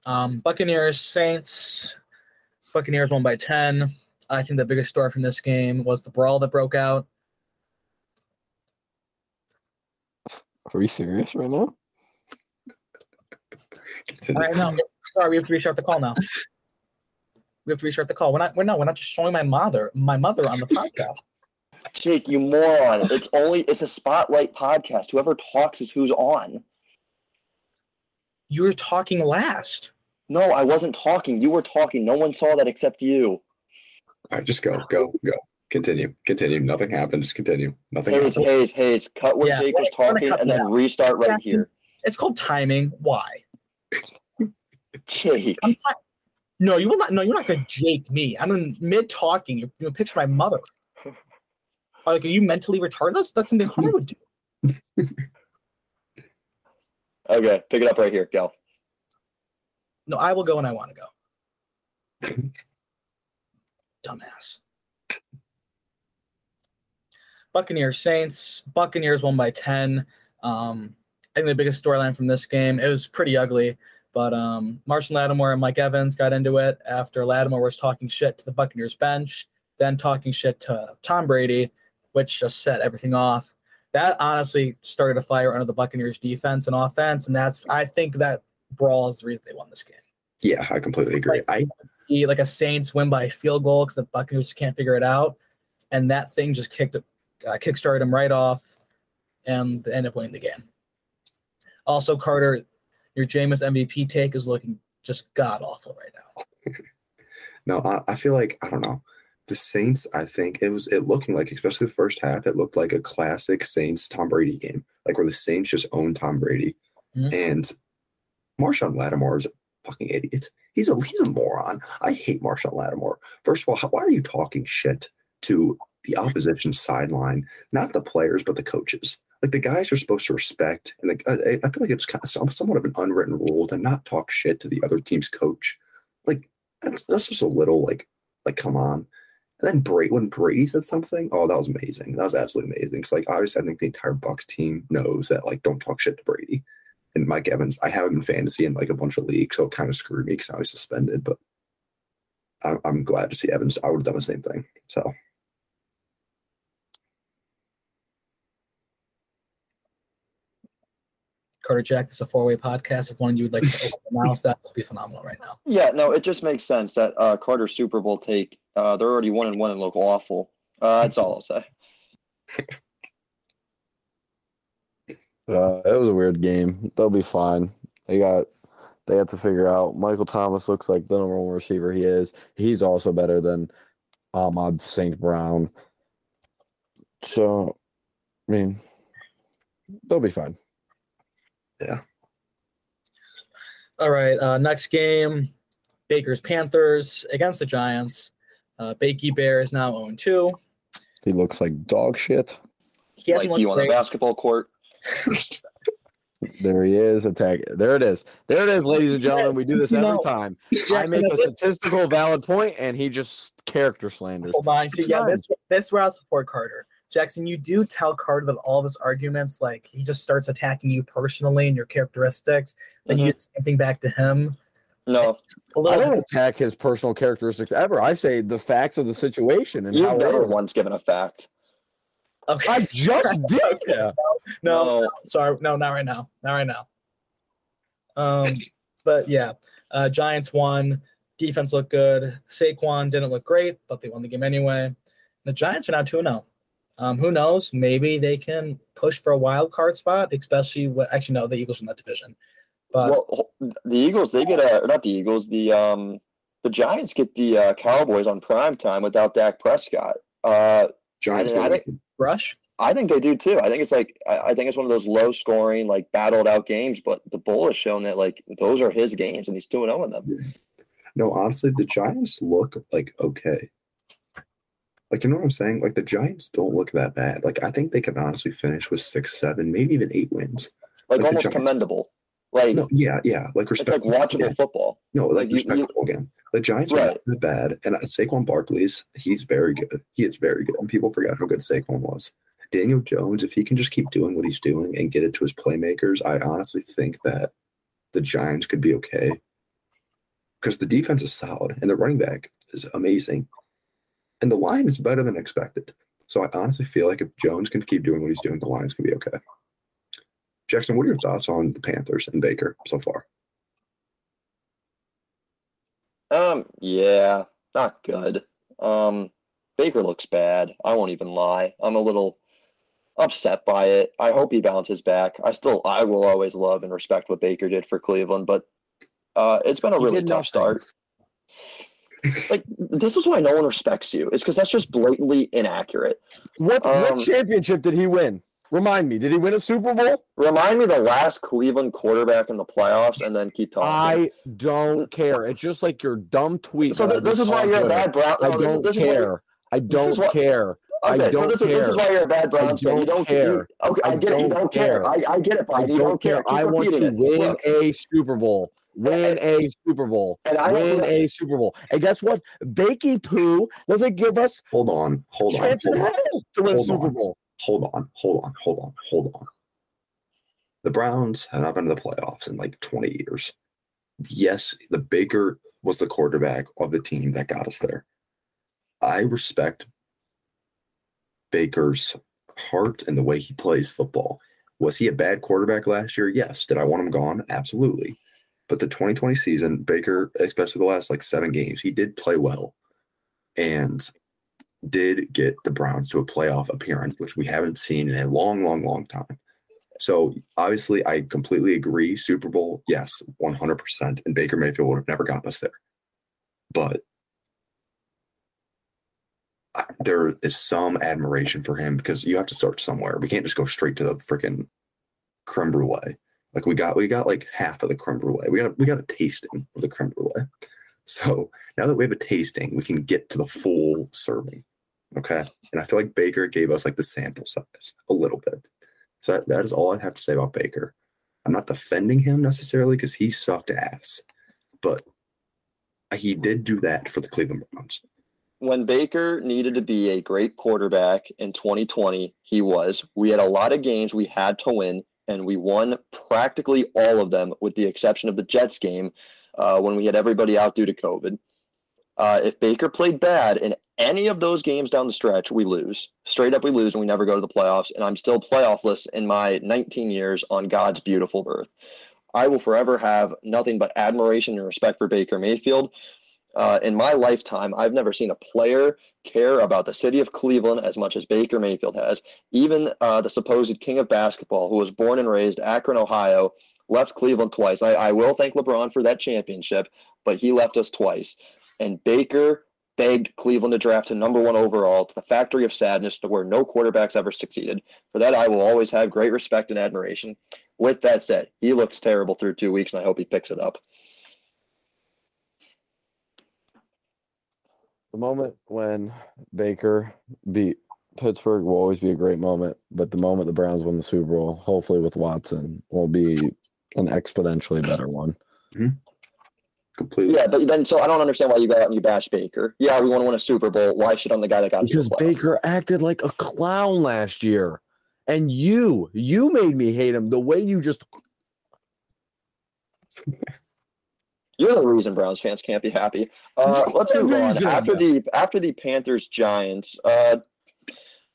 Um, Buccaneers, Saints. Buccaneers won by 10. I think the biggest story from this game was the brawl that broke out. Are we serious right now? Right, no, sorry, we have to restart the call now. We have to restart the call. We're not. We're not. We're not just showing my mother, my mother on the podcast. Jake, you moron! It's only it's a spotlight podcast. Whoever talks is who's on. You were talking last. No, I wasn't talking. You were talking. No one saw that except you. All right, just go, go, go. Continue. Continue. Nothing happened. Just continue. Nothing Hayes, happened. Hayes, Hayes, cut where Yeah, Jake was talking and then out. restart right Jackson. here. It's called timing. Why? Jake. I'm not, no, you will not. No, you're not going to Jake me. I'm in mid talking. You're going to picture my mother. Like, are you mentally retarded? That's, that's something I would do. Okay, pick it up right here. Go. No, I will go when I want to go. Dumbass. Buccaneers Saints. Buccaneers won by 10. Um, I think the biggest storyline from this game, it was pretty ugly, but um, Marshall Lattimore and Mike Evans got into it after Lattimore was talking shit to the Buccaneers bench, then talking shit to Tom Brady, which just set everything off. That honestly started a fire under the Buccaneers defense and offense, and that's I think that brawl is the reason they won this game Yeah, I completely agree. I be like a Saints win by field goal because the Buccaneers can't figure it out, and that thing just kicked uh, kickstarted them right off, and they ended up winning the game. Also, Carter, your Jameis MVP take is looking just god awful right now. no, I, I feel like I don't know. The Saints, I think it was it looking like, especially the first half, it looked like a classic Saints Tom Brady game, like where the Saints just own Tom Brady. Mhm. And Marshon Lattimore is a fucking idiot. He's a he's a moron. I hate Marshon Lattimore. First of all, how, why are you talking shit to the opposition sideline? Not the players, but the coaches. Like the guys are supposed to respect, and like, I, I feel like it's kind of somewhat of an unwritten rule to not talk shit to the other team's coach. Like that's that's just a little like like come on. And then Brady, when Brady said something, oh, that was amazing. That was absolutely amazing. It's like obviously, I think the entire Bucks team knows that like don't talk shit to Brady. And Mike Evans, I have him in fantasy in like a bunch of leagues, so it kind of screwed me because I was suspended. But I'm, I'm glad to see Evans. I would have done the same thing. So Carter Jack, this is a four way podcast. If one of you would like to announce that, would be phenomenal right now. Yeah, no, it just makes sense that uh, Carter's Super Bowl take. Uh, they're already one and one and look awful. Uh, that's all I'll say. Uh, it was a weird game. They'll be fine. They got they have to figure out. Michael Thomas looks like the number one receiver he is. He's also better than Ahmad St. Brown. So, I mean, they'll be fine. All right, uh, next game Baker's Panthers against the Giants. Uh, Bakey Bear is now 0 2. He looks like dog shit. He hasn't Like you looked on the basketball court. There he is. Attack. There it is. There it is, ladies and gentlemen. We do this every No. time. I make a statistical valid point, and he just character slanders. Hold on. See, yeah, fine. this this where I support Carter. Jackson, you do tell Carter that all of his arguments, like he just starts attacking you personally and your characteristics. Then you Mhm. do the same thing back to him. No, I don't attack his personal characteristics ever. I say the facts of the situation and you've how it never is. once given a fact. okay. I just did. Okay. No, no, sorry, no, not right now, not right now. Um, but yeah, uh, Giants won. Defense looked good. Saquon didn't look great, but they won the game anyway. The Giants are now two zero. Um, who knows? Maybe they can push for a wild card spot, especially what actually no, the Eagles in that division. But well, the Eagles they get a not the Eagles the um the Giants get the uh, Cowboys on prime time without Dak Prescott. Uh, Giants. I were think- Rush, I think they do too. I think it's like I I think it's one of those low scoring, like battled out games. But the bull has shown that like those are his games, and he's two and zero in them. No, honestly, the Giants look like okay. Like you know what I'm saying? Like the Giants don't look that bad. Like I think they could honestly finish with six, seven, maybe even eight wins. Like, Like almost commendable. Like No, yeah, yeah, like it's like respectable. watchable football. No, like like, you- you- respectable again. The Giants are not that bad, and uh, Saquon Barkley's he's very good. He is very good, and people forget how good Saquon was. Daniel Jones, if he can just keep doing what he's doing and get it to his playmakers, I honestly think that the Giants could be okay because the defense is solid and the running back is amazing, and the line is better than expected. So I honestly feel like if Jones can keep doing what he's doing, the Lions can be okay. Jackson, what are your thoughts on the Panthers and Baker so far? Um, yeah, not good. Um, Baker looks bad. I won't even lie. I'm a little upset by it. I hope he bounces back. I still, I will always love and respect what Baker did for Cleveland, but uh, it's been a really tough nothing. start. Like this is why no one respects you. Is because that's just blatantly inaccurate. What Um, what championship did he win? Remind me. Did he win a Super Bowl? Remind me the last Cleveland quarterback in the playoffs, and then keep talking. I don't care. It's just like your dumb tweet. so th- this is why you're a bad Brown. I no, don't this is why- care. I don't what- care. I Okay, so don't this, is, this is why you're a bad Browns fan. You don't care. You, okay, I, I get it. You don't care. care. I, I get it, I Brian. You don't don't care. care. I want to it. win Look, a Super Bowl. Win a Super Bowl. and I Win a Super Bowl. And guess what? Bakey Poo doesn't give us Hold on, hold on, chance in hold on, hell to win Hold Super on. Bowl. hold on, hold on, hold on, hold on. The Browns have not been to the playoffs in like 20 years. Yes, the Baker was the quarterback of the team that got us there. I respect Baker's heart and the way he plays football. Was he a bad quarterback last year? Yes. Did I want him gone? Absolutely. But the 2020 season, Baker, especially the last like seven games, he did play well and did get the Browns to a playoff appearance, which we haven't seen in a long, long, long time. So obviously, I completely agree. Super Bowl, yes, 100%. And Baker Mayfield would have never got us there. But there is some admiration for him because you have to start somewhere. We can't just go straight to the freaking creme brulee. Like we got, we got like half of the creme brulee. We got, we got a tasting of the creme brulee. So now that we have a tasting, we can get to the full serving. Okay. And I feel like Baker gave us like the sample size a little bit. So that, that is all I have to say about Baker. I'm not defending him necessarily because he sucked ass, but he did do that for the Cleveland Browns. when Baker needed to be a great quarterback in 2020, he was. We had a lot of games we had to win, and we won practically all of them, with the exception of the Jets game uh, when we had everybody out due to COVID. Uh, if Baker played bad in any of those games down the stretch, we lose. Straight up, we lose, and we never go to the playoffs. And I'm still playoffless in my 19 years on God's beautiful earth. I will forever have nothing but admiration and respect for Baker Mayfield. Uh, in my lifetime, I've never seen a player care about the city of Cleveland as much as Baker Mayfield has. Even uh, the supposed king of basketball, who was born and raised Akron, Ohio, left Cleveland twice. I, I will thank LeBron for that championship, but he left us twice. And Baker begged Cleveland to draft him number one overall to the factory of sadness to where no quarterbacks ever succeeded. For that, I will always have great respect and admiration. With that said, he looks terrible through two weeks, and I hope he picks it up. The moment when Baker beat Pittsburgh will always be a great moment, but the moment the Browns win the Super Bowl, hopefully with Watson, will be an exponentially better one. Mm-hmm. Completely. Yeah, but then so I don't understand why you go out and you bash Baker. Yeah, we want to win a Super Bowl. Why shit on the guy that got us Because? Baker acted like a clown last year. And you, you made me hate him the way you just You're the reason Browns fans can't be happy. Uh, let's move on. After the after the Panthers Giants, uh,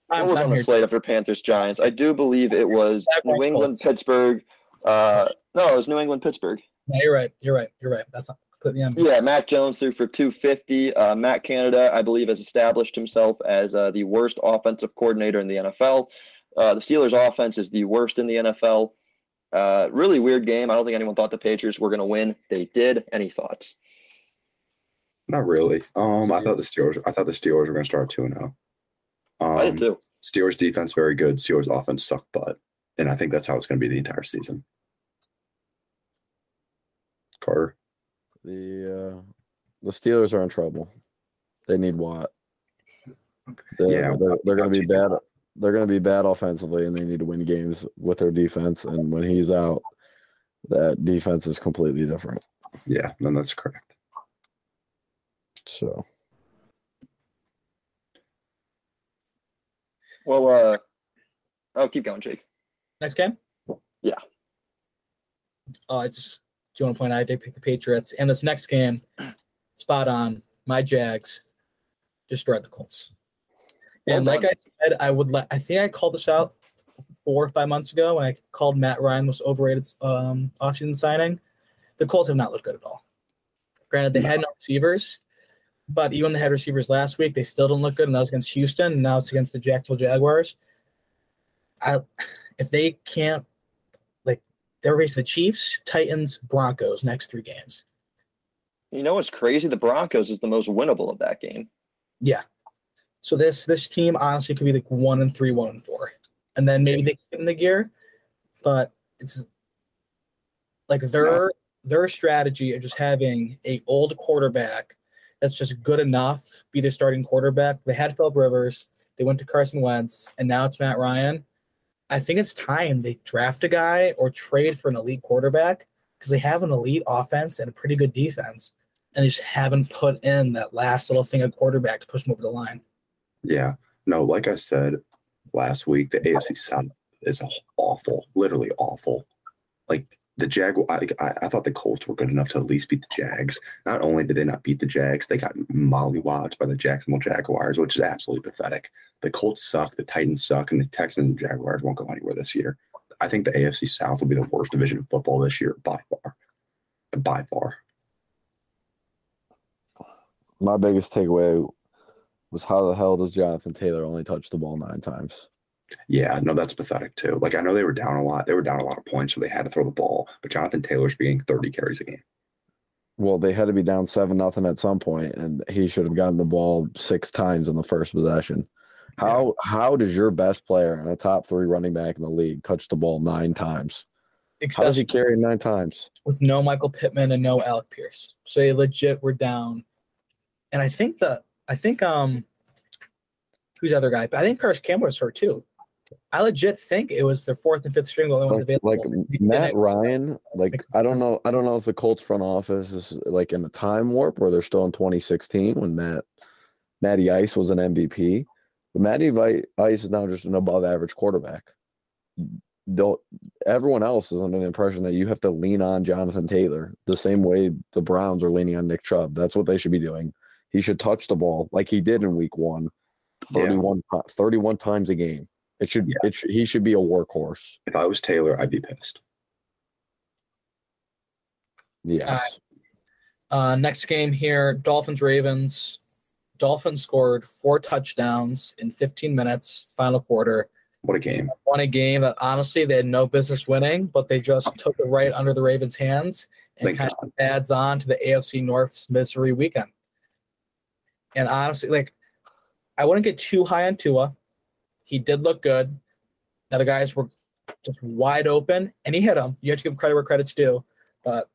what I'm, was on the here. slate after Panthers Giants? I do believe it was New England Pittsburgh. Uh, no, it was New England Pittsburgh. Yeah, you're right. You're right. You're right. That's not completely on. Yeah, Mac Jones threw for 250. Uh, Matt Canada, I believe, has established himself as uh, the worst offensive coordinator in the NFL. Uh, the Steelers' offense is the worst in the NFL. Uh, really weird game. I don't think anyone thought the Patriots were going to win. They did. Any thoughts? Not really. Um, I thought the Steelers. I thought the Steelers were going to start two and zero. Um, I did too. Steelers defense very good. Steelers offense sucked butt, and I think that's how it's going to be the entire season. Carter. the uh the Steelers are in trouble. They need Watt. They're, Yeah, they're, they're going to be Watt. bad. They're going to be bad offensively, and they need to win games with their defense. And when he's out, that defense is completely different. Yeah, then that's correct. So Well, uh, oh, keep going, Jake. Next game? Yeah. Oh, I just do you want to point out I did pick the Patriots. And this next game, spot on. My Jags destroyed the Colts. And Well like I said, I would let I think I called this out four or five months ago when I called Matt Ryan was overrated um offseason signing. The Colts have not looked good at all. Granted, they had no receivers, but even they had receivers last week, they still didn't look good. And that was against Houston, and now it's against the Jacksonville Jaguars. I if they can't like they're facing the Chiefs, Titans, Broncos next three games. you know what's crazy? The Broncos is the most winnable of that game. Yeah. So this this team honestly could be like one and three, one and four, and then maybe they get in the gear, but it's like their their strategy of just having a old quarterback that's just good enough be their starting quarterback. They had Philip Rivers, they went to Carson Wentz, and now it's Matt Ryan. I think it's time they draft a guy or trade for an elite quarterback because they have an elite offense and a pretty good defense, and they just haven't put in that last little thing of quarterback to push them over the line. Yeah. No, like I said last week, the AFC South is awful, literally awful. Like the Jag, I, I thought the Colts were good enough to at least beat the Jags. Not only did they not beat the Jags, they got mollywopped by the Jacksonville Jaguars, which is absolutely pathetic. The Colts suck, the Titans suck, and the Texans and Jaguars won't go anywhere this year. I think the AFC South will be the worst division of football this year by far. By far. My biggest takeaway was how the hell does Jonathan Taylor only touch the ball nine times? Yeah, no, that's pathetic too. Like I know they were down a lot. They were down a lot of points, so they had to throw the ball. But Jonathan Taylor's being 30 carries a game. Well, they had to be down seven nothing at some point, and he should have gotten the ball six times in the first possession. How yeah. how does your best player and a top three running back in the league touch the ball nine times? Especially how does he carry nine times? With no Michael Pittman and no Alec Pierce. So they legit were down. And I think that I think um who's the other guy? I think Parris Campbell was hurt too. I legit think it was their fourth and fifth string the only ones available. Like Matt Ryan, like I don't know, I don't know if the Colts front office is like in a time warp where they're still in 2016 when Matt Matty Ice was an MVP. But Matty Ice is now just an above average quarterback. Don't everyone else is under the impression that you have to lean on Jonathan Taylor the same way the Browns are leaning on Nick Chubb. That's what they should be doing. He should touch the ball like he did in week one, 31, yeah. 31 times a game. It should, yeah. it should, he should be a workhorse. If I was Taylor, I'd be pissed. Yes. Uh, uh, next game here Dolphins Ravens. Dolphins scored four touchdowns in 15 minutes, final quarter. What a game. Won a game that honestly they had no business winning, but they just took it right under the Ravens' hands and Thank kind God. of adds on to the AFC North's misery weekend. And honestly, like I wouldn't get too high on Tua. He did look good. Now the guys were just wide open, and he hit them. You have to give him credit where credit's due. But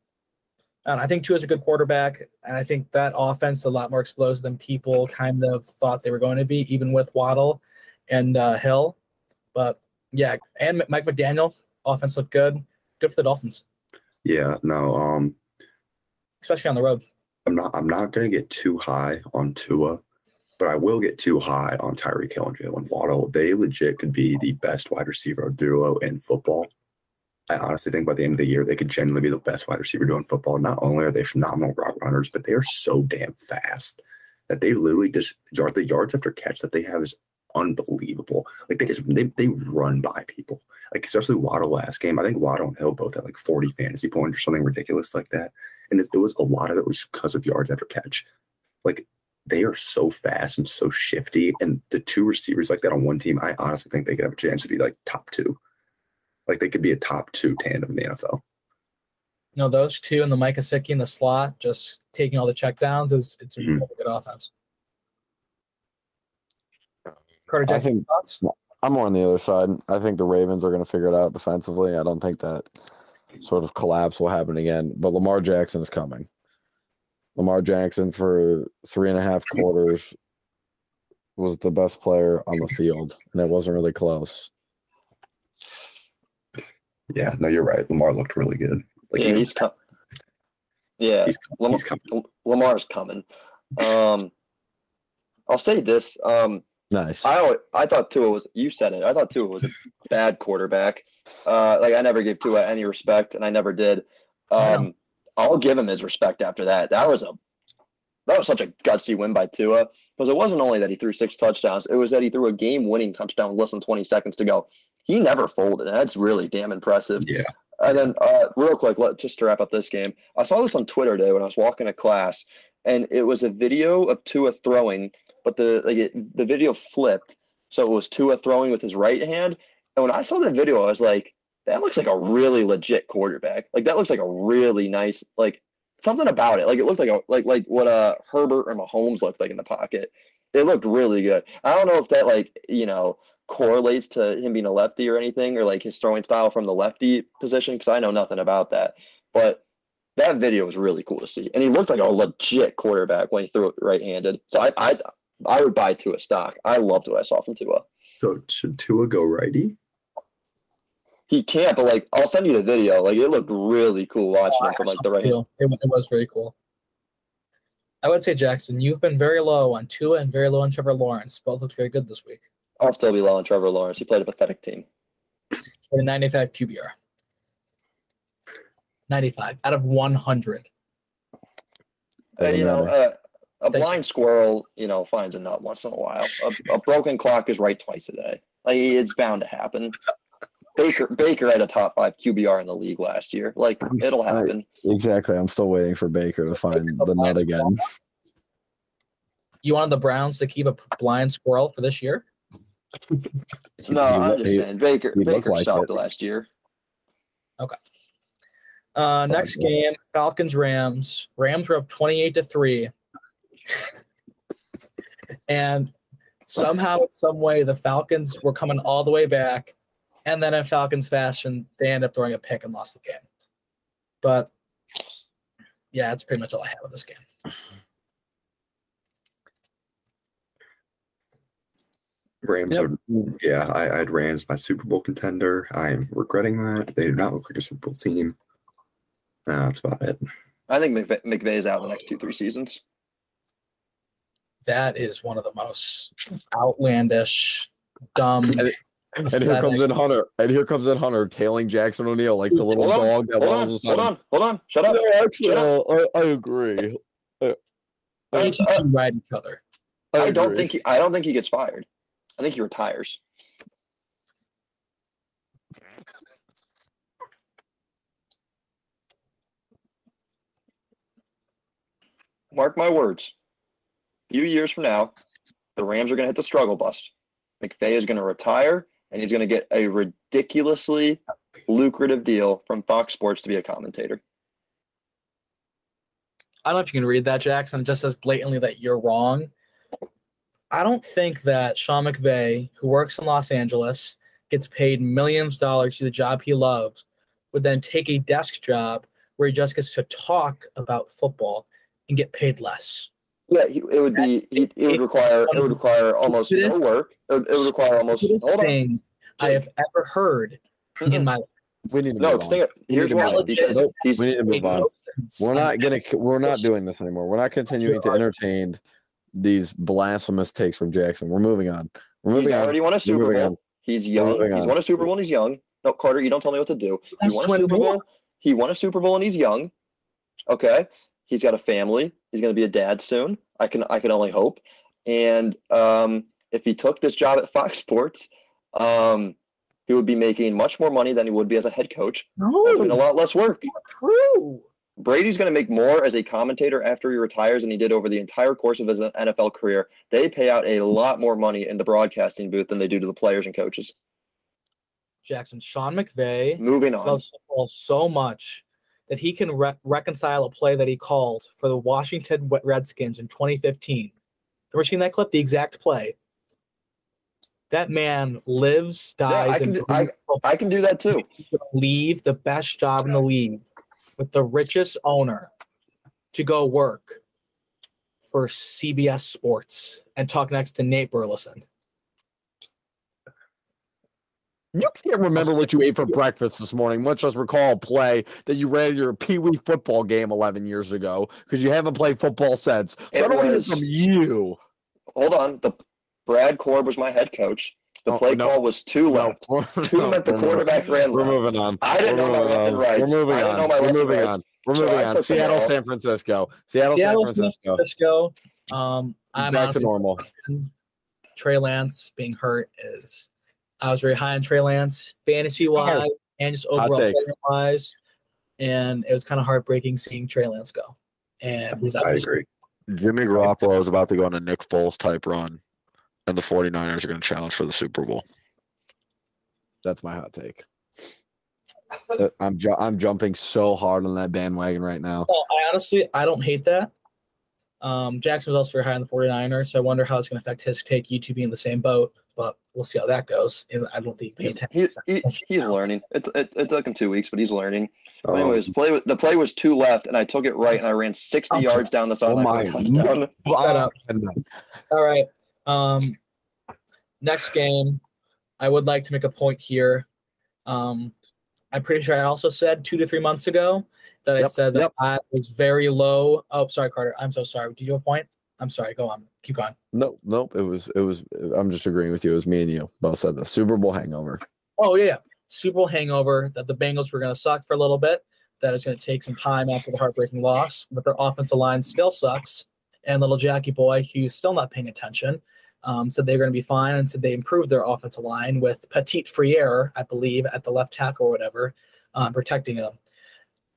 and I think Tua is a good quarterback, and I think that offense a lot more explosive than people kind of thought they were going to be, even with Waddle and uh, Hill. But yeah, and Mike McDaniel, offense looked good. Good for the Dolphins. Yeah, no, um, especially on the road. I'm not. I'm not to get too high on Tua but I will get too high on Tyreek Hill and Jaylen Waddle. They legit could be the best wide receiver duo in football. I honestly think by the end of the year, they could genuinely be the best wide receiver duo in football. Not only are they phenomenal route runners, but they are so damn fast that they literally just yard the yards after catch that they have is unbelievable. Like they just they, they run by people. Like especially Waddle last game. I think Waddle and Hill both had like 40 fantasy points or something ridiculous like that. And it, was a lot of it was because of yards after catch. Like they are so fast and so shifty. And the two receivers like that on one team, I honestly think they could have a chance to be like top two. Like they could be a top two tandem in the NFL. No, those two and the Mike Gesicki in the slot, just taking all the checkdowns is it's a mm-hmm. really good offense. Carter, I think thoughts? I'm more on the other side. I think the Ravens are going to figure it out defensively. I don't think that sort of collapse will happen again. But Lamar Jackson is coming. Lamar Jackson for three and a half quarters was the best player on the field, and it wasn't really close. Yeah, no, you're right. Lamar looked really good. Like, yeah, he, he's coming. Yeah, he's, Lamar, he's coming. Lamar's coming. Um, I'll say this. Um, nice. I I thought Tua was. You said it. I thought Tua was a bad quarterback. Uh, like I never gave Tua any respect, and I never did. Um, I'll give him his respect after that. That was a that was such a gutsy win by Tua because it wasn't only that he threw six touchdowns; it was that he threw a game-winning touchdown with less than 20 seconds to go. He never folded. That's really damn impressive. Yeah. And then, uh, real quick, let, just to wrap up this game, I saw this on Twitter today when I was walking to class, and it was a video of Tua throwing, but the like it, the video flipped, so it was Tua throwing with his right hand. And when I saw the video, I was like, that looks like a really legit quarterback. Like that looks like a really nice, like something about it. Like it looked like a like like what uh Herbert or Mahomes looked like in the pocket. It looked really good. I don't know if that like you know correlates to him being a lefty or anything, or like his throwing style from the lefty position, because I know nothing about that. But that video was really cool to see, and he looked like a legit quarterback when he threw it right-handed. So I I I would buy Tua stock. I loved what I saw from Tua. So should Tua go righty? He can't, but like I'll send you the video. Like it looked really cool watching Oh, him from like the right. too. It, it was very cool. I would say Jackson, you've been very low on Tua and very low on Trevor Lawrence. Both looked very good this week. I'll still be low on Trevor Lawrence. He played a pathetic team. With a 95 QBR. 95 out of 100. And, you know, uh, a Thank you. blind squirrel, you know, finds a nut once in a while. A, a broken clock is right twice a day. Like it's bound to happen. Baker Baker had a top five QBR in the league last year. Like I'm it'll sorry. happen. Exactly. I'm still waiting for Baker to find the blind nut again. You wanted the Browns to keep a blind squirrel for this year? No, he I'm just he- saying Baker he Baker like sucked it. last year. Okay. Uh, next game, Falcons Rams. Rams were up 28 to 3. And somehow, some way, the Falcons were coming all the way back. And then in Falcons fashion, they end up throwing a pick and lost the game. But yeah, that's pretty much all I have of this game. Rams Yep. are, yeah, I, I had Rams my Super Bowl contender. I'm regretting that. They do not look like a Super Bowl team. Uh, that's about it. I think McVay, is out in the next two three seasons. That is one of the most outlandish, dumb. And- And here comes in Hunter. And here comes in Hunter tailing Jackson O'Neill like the little Hold on, dog that Hold on, hold on, hold on. Shut up. No, actually, Shut uh, I, I agree. I- They teach uh, ride each other. I don't think he, I don't think he gets fired. I think he retires. Mark my words. Few years from now, the Rams are going to hit the struggle bus. McVay is going to retire, and he's going to get a ridiculously lucrative deal from Fox Sports to be a commentator. I don't know if you can read that, Jackson. It just says blatantly that you're wrong. I don't think that Sean McVay, who works in Los Angeles, gets paid millions of dollars to the job he loves, would then take a desk job where he just gets to talk about football and get paid less. Yeah, he, it would be. He, it would require. It would require almost no work. It would, it would require almost. Stupidest Hold on. things I have ever heard in Mhm. my life. We need to no, move on. Here's why. Nope. We need to move on. We're not gonna. We're not doing this anymore. We're not continuing to entertain these blasphemous takes from Jackson. We're moving on. We're he's moving on. already won a Super moving Bowl. on. He's young. He's on. won a Super Bowl and he's young. No, Carter, you don't tell me what to do. He That's won a Super. Bowl. He won a Super Bowl and he's young. Okay. He's got a family. He's going to be a dad soon. I can I can only hope. And um, if he took this job at Fox Sports, um, he would be making much more money than he would be as a head coach No, and a lot less work. true. Brady's going to make more as a commentator after he retires than he did over the entire course of his NFL career. They pay out a lot more money in the broadcasting booth than they do to the players and coaches. Jackson, Sean McVay Moving on. loves football so much that he can re- reconcile a play that he called for the Washington Redskins in 2015. Ever seen that clip? The exact play. That man lives, Yeah, I dies, can and do- I- I can do that too. leave the best job in the league with the richest owner to go work for CBS Sports and talk next to Nate Burleson. You can't remember what you ate for breakfast this morning, much less recall a play that you ran at your Pee Wee football game 11 years ago because you haven't played football since. So It I don't hear was- from you. Hold on. The Brad Korb was my head coach. The Oh, play no. call was two No, left. we're- Two no, meant the we're moving- quarterback ran We're left. moving on. I didn't We're know my left and right. We're moving I didn't know my We're moving rights. on. We're So moving on. Seattle, L. San Francisco. Seattle, Seattle, San Francisco. Francisco. Um, I'm Back to normal. Trey Lance being hurt is I was very high on Trey Lance fantasy wise and just overall player wise. And it was kind of heartbreaking seeing Trey Lance go. And he's I out agree. Jimmy Garoppolo is about to go on a Nick Foles type run, and the 49ers are going to challenge for the Super Bowl. That's my hot take. Uh, I'm ju- I'm jumping so hard on that bandwagon right now. Well, I honestly I don't hate that. Um, Jackson was also very high on the 49ers, so I wonder how it's going to affect his take. You two be in the same boat, but we'll see how that goes. And I don't think he He's, attention. he, he's learning. It, it, it took him two weeks, but he's learning. But Um, anyways, play the play was two left, and I took it right, and I ran 60 Oh, yards down the sideline. for a my- touchdown. up. All right. Um, next game, I would like to make a point here. Um, I'm pretty sure I also said two to three months ago that I said that yep. I was very low. Oh, sorry, Carter. I'm so sorry. Did you have a point? I'm sorry. Go on. Keep going. Nope, nope. It was it was. I'm just agreeing with you. It was me and you both said the Super Bowl hangover. Oh yeah, yeah. Super Bowl hangover that the Bengals were going to suck for a little bit. That it's going to take some time after the heartbreaking loss, but their offensive line still sucks. And little Jackie boy, who's still not paying attention, um, said they're going to be fine and said they improved their offensive line with Petit-Frere, I believe, at the left tackle or whatever, um, protecting them.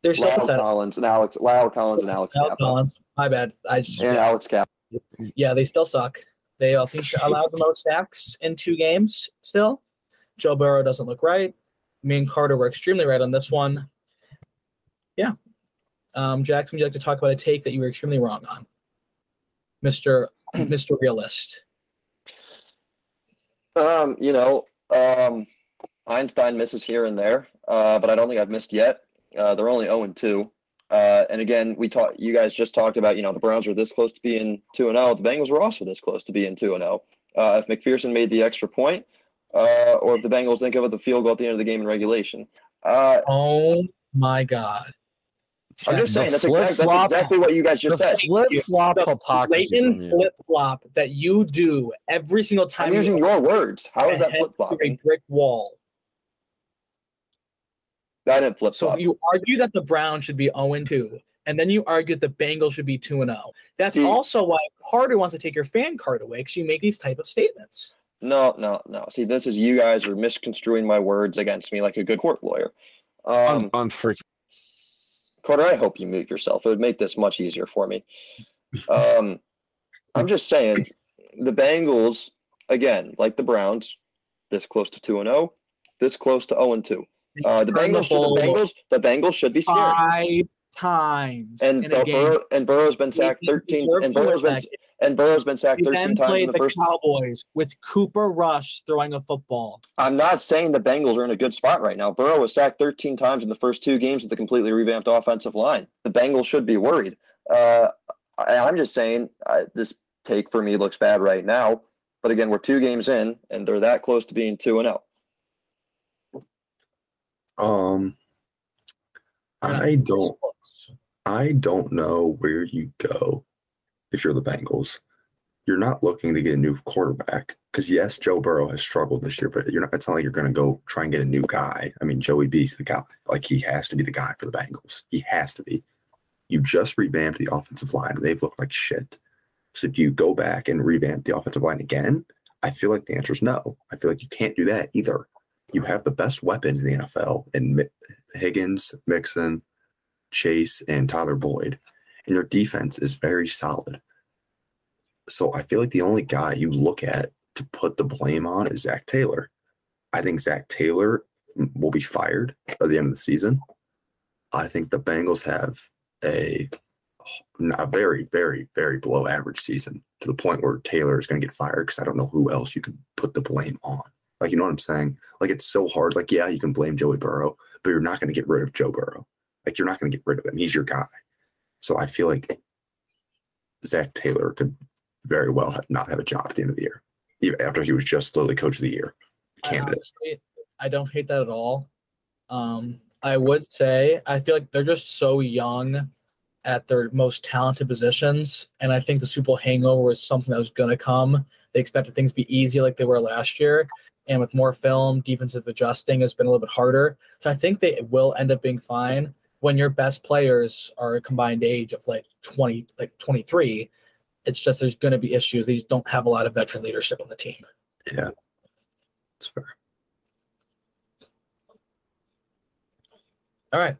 They're still Lyle pathetic. Collins and Alex, La'el Collins and Alex Al Cappa. Collins, my bad. I just And Alex Cap. Yeah, they still suck. They I think allowed the most sacks in two games still. Joe Burrow doesn't look right. Me and Carter were extremely right on this one. Yeah. Um, Jackson, would you like to talk about a take that you were extremely wrong on? Mr. Mr. Realist. Um, you know, um, Einstein misses here and there, uh, but I don't think I've missed yet. Uh, they're only 0 and 2. Uh, and again, we talked. You guys just talked about, you know, the Browns were this close to being 2 and 0. The Bengals were also this close to being 2 and 0. Uh, if McPherson made the extra point, uh, or if the Bengals think of it, the field goal at the end of the game in regulation. Uh, Oh my God. I'm just saying that's, exact, that's exactly what you guys just the said. flip flop hypocrisy blatant flip flop that you do every single time I'm using your words. How is that flip flop? a brick wall. I didn't flip So flop. you argue that the Browns should be 0 2, and then you argue that the Bengals should be 2 0. That's See- also why Carter wants to take your fan card away because you make these type of statements. No, no, no. See, this is you guys are misconstruing my words against me like a good court lawyer. On, Um, on freaking Carter, I hope you mute yourself. It would make this much easier for me. Um, I'm just saying, the Bengals, again, like the Browns, this close to two and zero, this close to zero and two. Uh, the Bengals, should, the Bengals, the Bengals should be scared. five times And in a Bur- game. Burrow, and Burrow's been sacked thirteen, and Burrow's been and Burrow's been sacked thirteen then times in the the first. Cowboys with Cooper Rush throwing a football. I'm not saying the Bengals are in a good spot right now. Burrow was sacked 13 times in the first two games with a completely revamped offensive line. The Bengals should be worried. Uh, I, I'm just saying uh, this take for me looks bad right now. But again, we're two games in, and they're that close to being two and oh. zero. Um, I don't. I don't know where you go if you're the Bengals. You're not looking to get a new quarterback because yes, Joe Burrow has struggled this year, but you're not. It's not like you're going to go try and get a new guy. I mean, Joey B's the guy. Like he has to be the guy for the Bengals. He has to be. You just revamped the offensive line. and They've looked like shit. So do you go back and revamp the offensive line again? I feel like the answer is no. I feel like you can't do that either. You have the best weapons in the NFL Mi- Higgins, Mixon, Chase, and Tyler Boyd, and your defense is very solid. So I feel like the only guy you look at to put the blame on is Zac Taylor. I think Zac Taylor will be fired by the end of the season. I think the Bengals have a a very, very, very below average season to the point where Taylor is going to get fired because I don't know who else you can put the blame on. Like, you know what I'm saying? Like, it's so hard. Like, yeah, you can blame Joey Burrow, but you're not going to get rid of Joe Burrow. Like, you're not going to get rid of him. He's your guy. So I feel like Zac Taylor could very well have, not have a job at the end of the year, even after he was just literally coach of the year I candidate. I don't hate that at all. Um, I would say I feel like they're just so young at their most talented positions, and I think the Super Bowl hangover was something that was going to come. They expected things to be easy like they were last year, and with more film, defensive adjusting has been a little bit harder. So I think they will end up being fine when your best players are a combined age of like twenty, like twenty three. It's just there's going to be issues. They just don't have a lot of veteran leadership on the team. Yeah, it's fair. All right.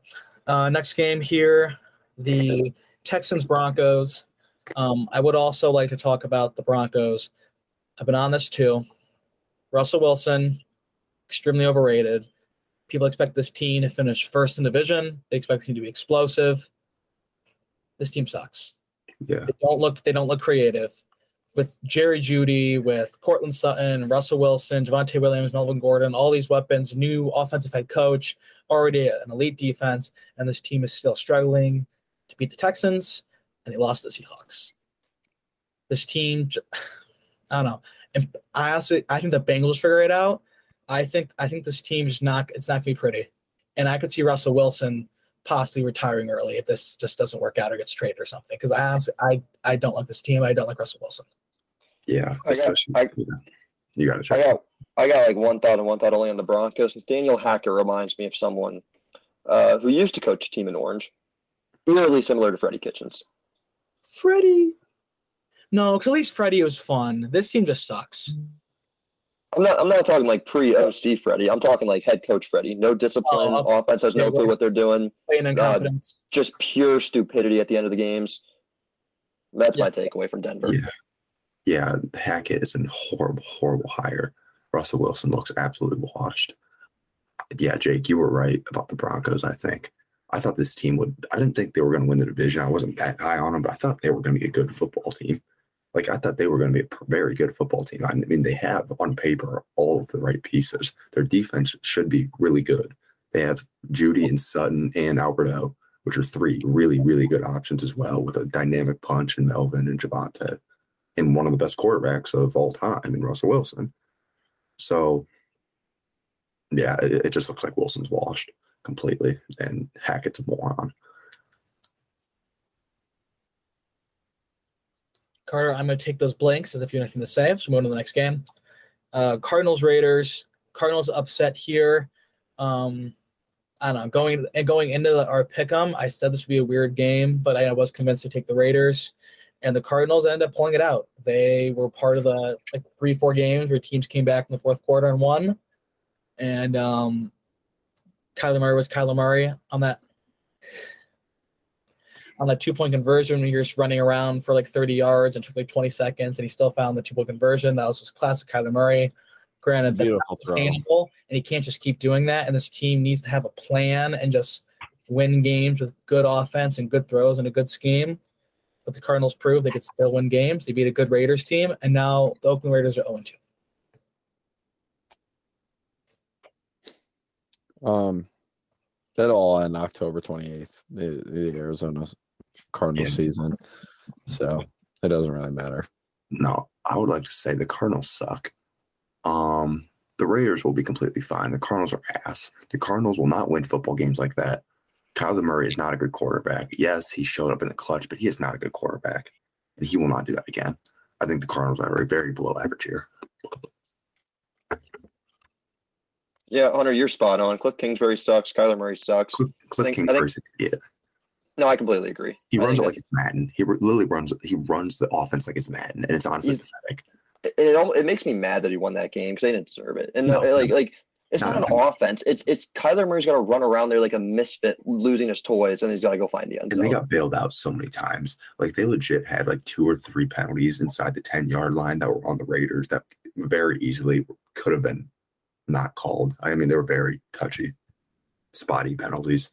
Uh, next game here, the Texans Broncos. Um, I would also like to talk about the Broncos. I've been on this too. Russell Wilson, extremely overrated. People expect this team to finish first in division. They expect team to be explosive. This team sucks. Yeah. They don't look they don't look creative. With Jerry Jeudy, with Courtland Sutton, Russell Wilson, Javonte Williams, Melvin Gordon, all these weapons, new offensive head coach, already an elite defense, and this team is still struggling to beat the Texans, and they lost the Seahawks. This team, I don't know. And I honestly, I think the Bengals figure it out. I think I think this team's not it's not gonna be pretty. And I could see Russell Wilson possibly retiring early if this just doesn't work out or gets traded or something. Because I honestly I I don't like this team. I don't like Russell Wilson. Yeah. I got- I- You got to I check. got I got like one thought and one thought only on the Broncos. Nathaniel Hackett reminds me of someone uh, who used to coach a team in Orange, eerily similar to Freddie Kitchens. Freddie. No, because at least Freddie was fun. This team just sucks. I'm not I'm not talking like pre OC Freddie. I'm talking like head coach Freddie. No discipline. Oh, offense has no clue what they're doing. Playing incompetence. Just pure stupidity at the end of the games. That's Yeah. my takeaway from Denver. Yeah. Yeah. Hackett is a horrible, horrible hire. Russell Wilson looks absolutely washed. Yeah, Jake, you were right about the Broncos, I think. I thought this team would, I didn't think they were going to win the division. I wasn't that high on them, but I thought they were going to be a good football team. Like, I thought they were going to be a very good football team. I mean, they have on paper all of the right pieces. Their defense should be really good. They have Jeudy and Sutton and Alberto, which are three really, really good options as well, with a dynamic punch in Melvin and Javonte, and one of the best quarterbacks of all time in Russell Wilson. So, yeah, it, it just looks like Wilson's washed completely, and Hackett's a moron. Carter, I'm going to take those blanks as if you have anything to say. So move on to the next game. Uh, Cardinals Raiders. Cardinals upset here. Um, I don't know. Going and going into the, our pick'em, I said this would be a weird game, but I was convinced to take the Raiders, and the Cardinals ended up pulling it out. They were part of the like three four games where teams came back in the fourth quarter and won, and um, Kyler Murray was Kyler Murray on that on that two point conversion when you're just running around for like 30 yards and took like 20 seconds and he still found the two point conversion. That was just classic Kyler Murray. Granted, that's Beautiful not throw. sustainable and he can't just keep doing that. And this team needs to have a plan and just win games with good offense and good throws and a good scheme. But the Cardinals proved they could still win games. They beat a good Raiders team, and now the Oakland Raiders are 0 2. Um, that all end October 28th, the, the Arizona Cardinals Yeah. season. So it doesn't really matter. No, I would like to say the Cardinals suck. Um, the Raiders will be completely fine. The Cardinals are ass. The Cardinals will not win football games like that. Kyler Murray is not a good quarterback. Yes, he showed up in the clutch, but he is not a good quarterback, and he will not do that again. I think the Cardinals are a very below average here. Yeah, Hunter, you're spot on. Cliff Kingsbury sucks. Kyler Murray sucks. Cliff, Cliff think- I think- Kingsbury's an idiot. No, I completely agree. He I runs it like it's Madden. He literally runs. He runs the offense like it's Madden, and it's honestly He's- pathetic. it, it, it makes me mad that he won that game because they didn't deserve it. And No. uh, like like it's No, not an offense. It's it's Kyler Murray's got to run around there like a misfit, losing his toys, and he's got to go find the end And they got bailed out so many times. Like they legit had like two or three penalties inside the 10 yard line that were on the Raiders that very easily could have been not called. I mean, they were very touchy, spotty penalties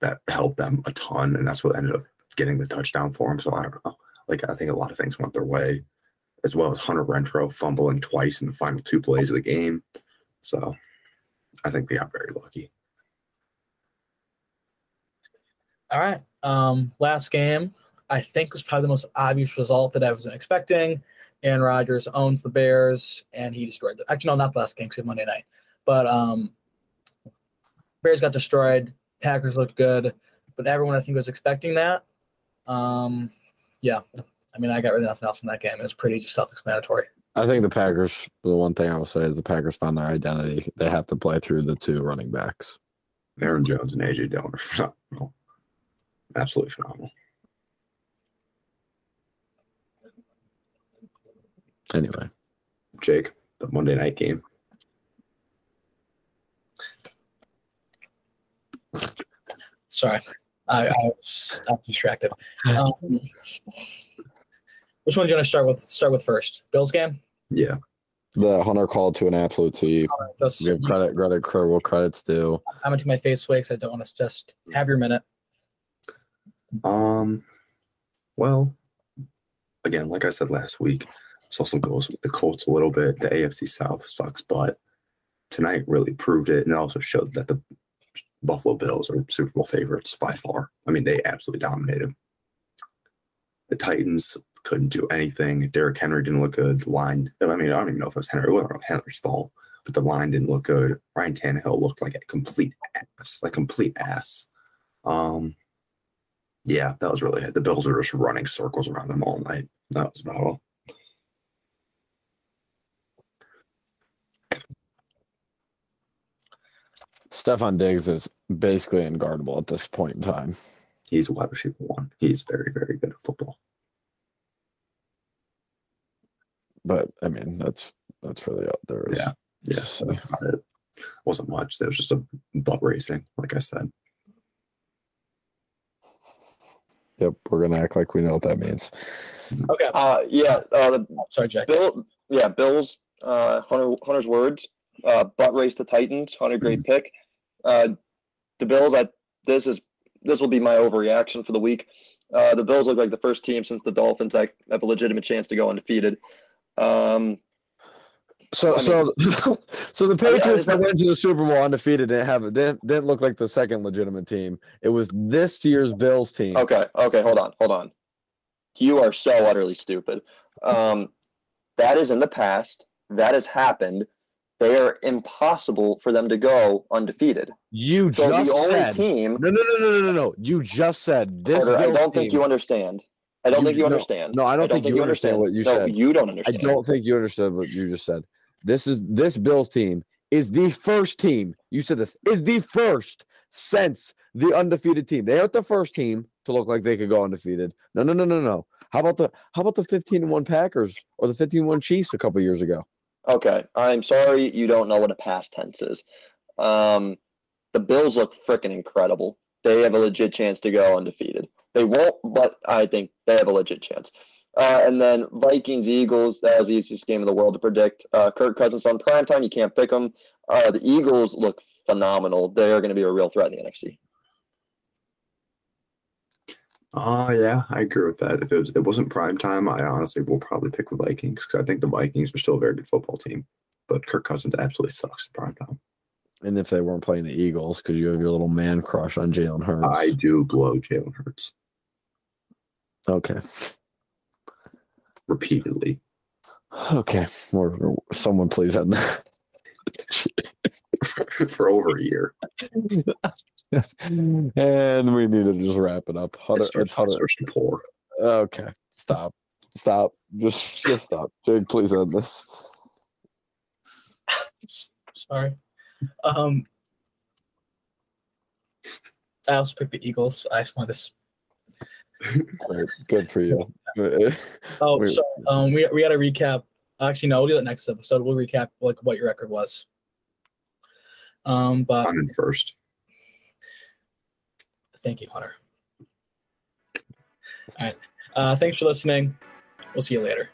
that helped them a ton. And that's what ended up getting the touchdown for them. So I don't know. Like I think a lot of things went their way, as well as Hunter Renfrow fumbling twice in the final two plays of the game. So I think they got very lucky. All right. Um, last game, I think was probably the most obvious result that I wasn't expecting. Aaron Rodgers owns the Bears, and he destroyed them. Actually, no, not the last game, because Monday night. But um, Bears got destroyed. Packers looked good, but everyone I think was expecting that. Um, yeah, I mean, I got really nothing else in that game. It was pretty just self-explanatory. I think the Packers, the one thing I will say is the Packers found their identity. They have to play through the two running backs. Aaron Jones and AJ Dillon are phenomenal. Absolutely phenomenal. Anyway, Jake, the Monday night game. Sorry, I, I was I'm distracted. Um, which one do you want to start with? Start with first. Bills game. Yeah. The Hunter called to an absolute T. Just Give credit, credit, credit, what credits due. I'm gonna take my face away because I don't want to just have your minute. Um, well, again, like I said last week, this also goes with the Colts a little bit. The AFC South sucks, but tonight really proved it, and it also showed that the Buffalo Bills are Super Bowl favorites by far. I mean, they absolutely dominated. The Titans couldn't do anything. Derrick Henry didn't look good. The line, I mean, I don't even know if it was Henry. It wasn't Henry's fault, but the line didn't look good. Ryan Tannehill looked like a complete ass, like complete ass. Um, yeah, that was really it. The Bills are just running circles around them all night. That was about all. Stefon Diggs is basically unguardable at this point in time. He's a wide receiver one. He's very, very good at football. But I mean, that's that's really all there is. Yeah. Yeah, So- that's about it. Wasn't much. There was just a butt racing, like I said. Yep, we're gonna act like we know what that means. Okay. Uh, yeah, uh, the Sorry, Jack. Bill, yeah, Bills. Uh, Hunter, Hunter's words. Uh, butt race the Titans. Hunter, great pick. Uh, the Bills. I this is this will be my overreaction for the week. Uh, the Bills look like the first team since the Dolphins that have a legitimate chance to go undefeated. Um, So I so so the I- I Patriots that went to the Super Bowl undefeated didn't have didn't didn't look like the second legitimate team. It was this year's Bills team. okay, okay, hold on, hold on. You are so utterly stupid. Um, that is in the past. That has happened. They are impossible for them to go undefeated. You So just the only said team. no no no no no no. You just said this. Carter, I don't think team- you understand. I don't You- think you no, understand. no, I don't think you understand what you no, said. you don't understand. I don't think you understood what you just said. This is this Bills team is the first team. You said this is the first since the undefeated team. They aren't the first team to look like they could go undefeated. No, no, no, no, no. How about the how about the 15 and 1 Packers or the 15 and 1 Chiefs a couple years ago? Okay, I'm sorry you don't know what a past tense is. Um, the Bills look freaking incredible. They have a legit chance to go undefeated. They won't, but I think they have a legit chance. Uh, and then Vikings Eagles. That was the easiest game in the world to predict. Uh, Kirk Cousins on primetime. You can't pick them. Uh, the Eagles look phenomenal. They are going to be a real threat in the NFC. Oh yeah, I agree with that. If it was it wasn't prime time, I honestly will probably pick the Vikings because I think the Vikings are still a very good football team. But Kirk Cousins absolutely sucks prime time. And if they weren't playing the Eagles, because you have your little man crush on Jalen Hurts. I do blow Jalen Hurts Okay. repeatedly Okay. Or, or someone please end that. for over a year. and we need to just wrap it up. It Hunter, starts, it's Hunter. starts to pour. Okay, stop, stop, just just stop. Jake, please end this. Sorry. Um, I also picked the Eagles. I just wanted to. s- Great, good for you. Oh, Wait. so um, we we got to recap. Actually, no, we'll do that next episode. We'll recap like what your record was. Um, but I'm in first. thank you, Hunter. All right. Uh, thanks for listening. We'll see you later.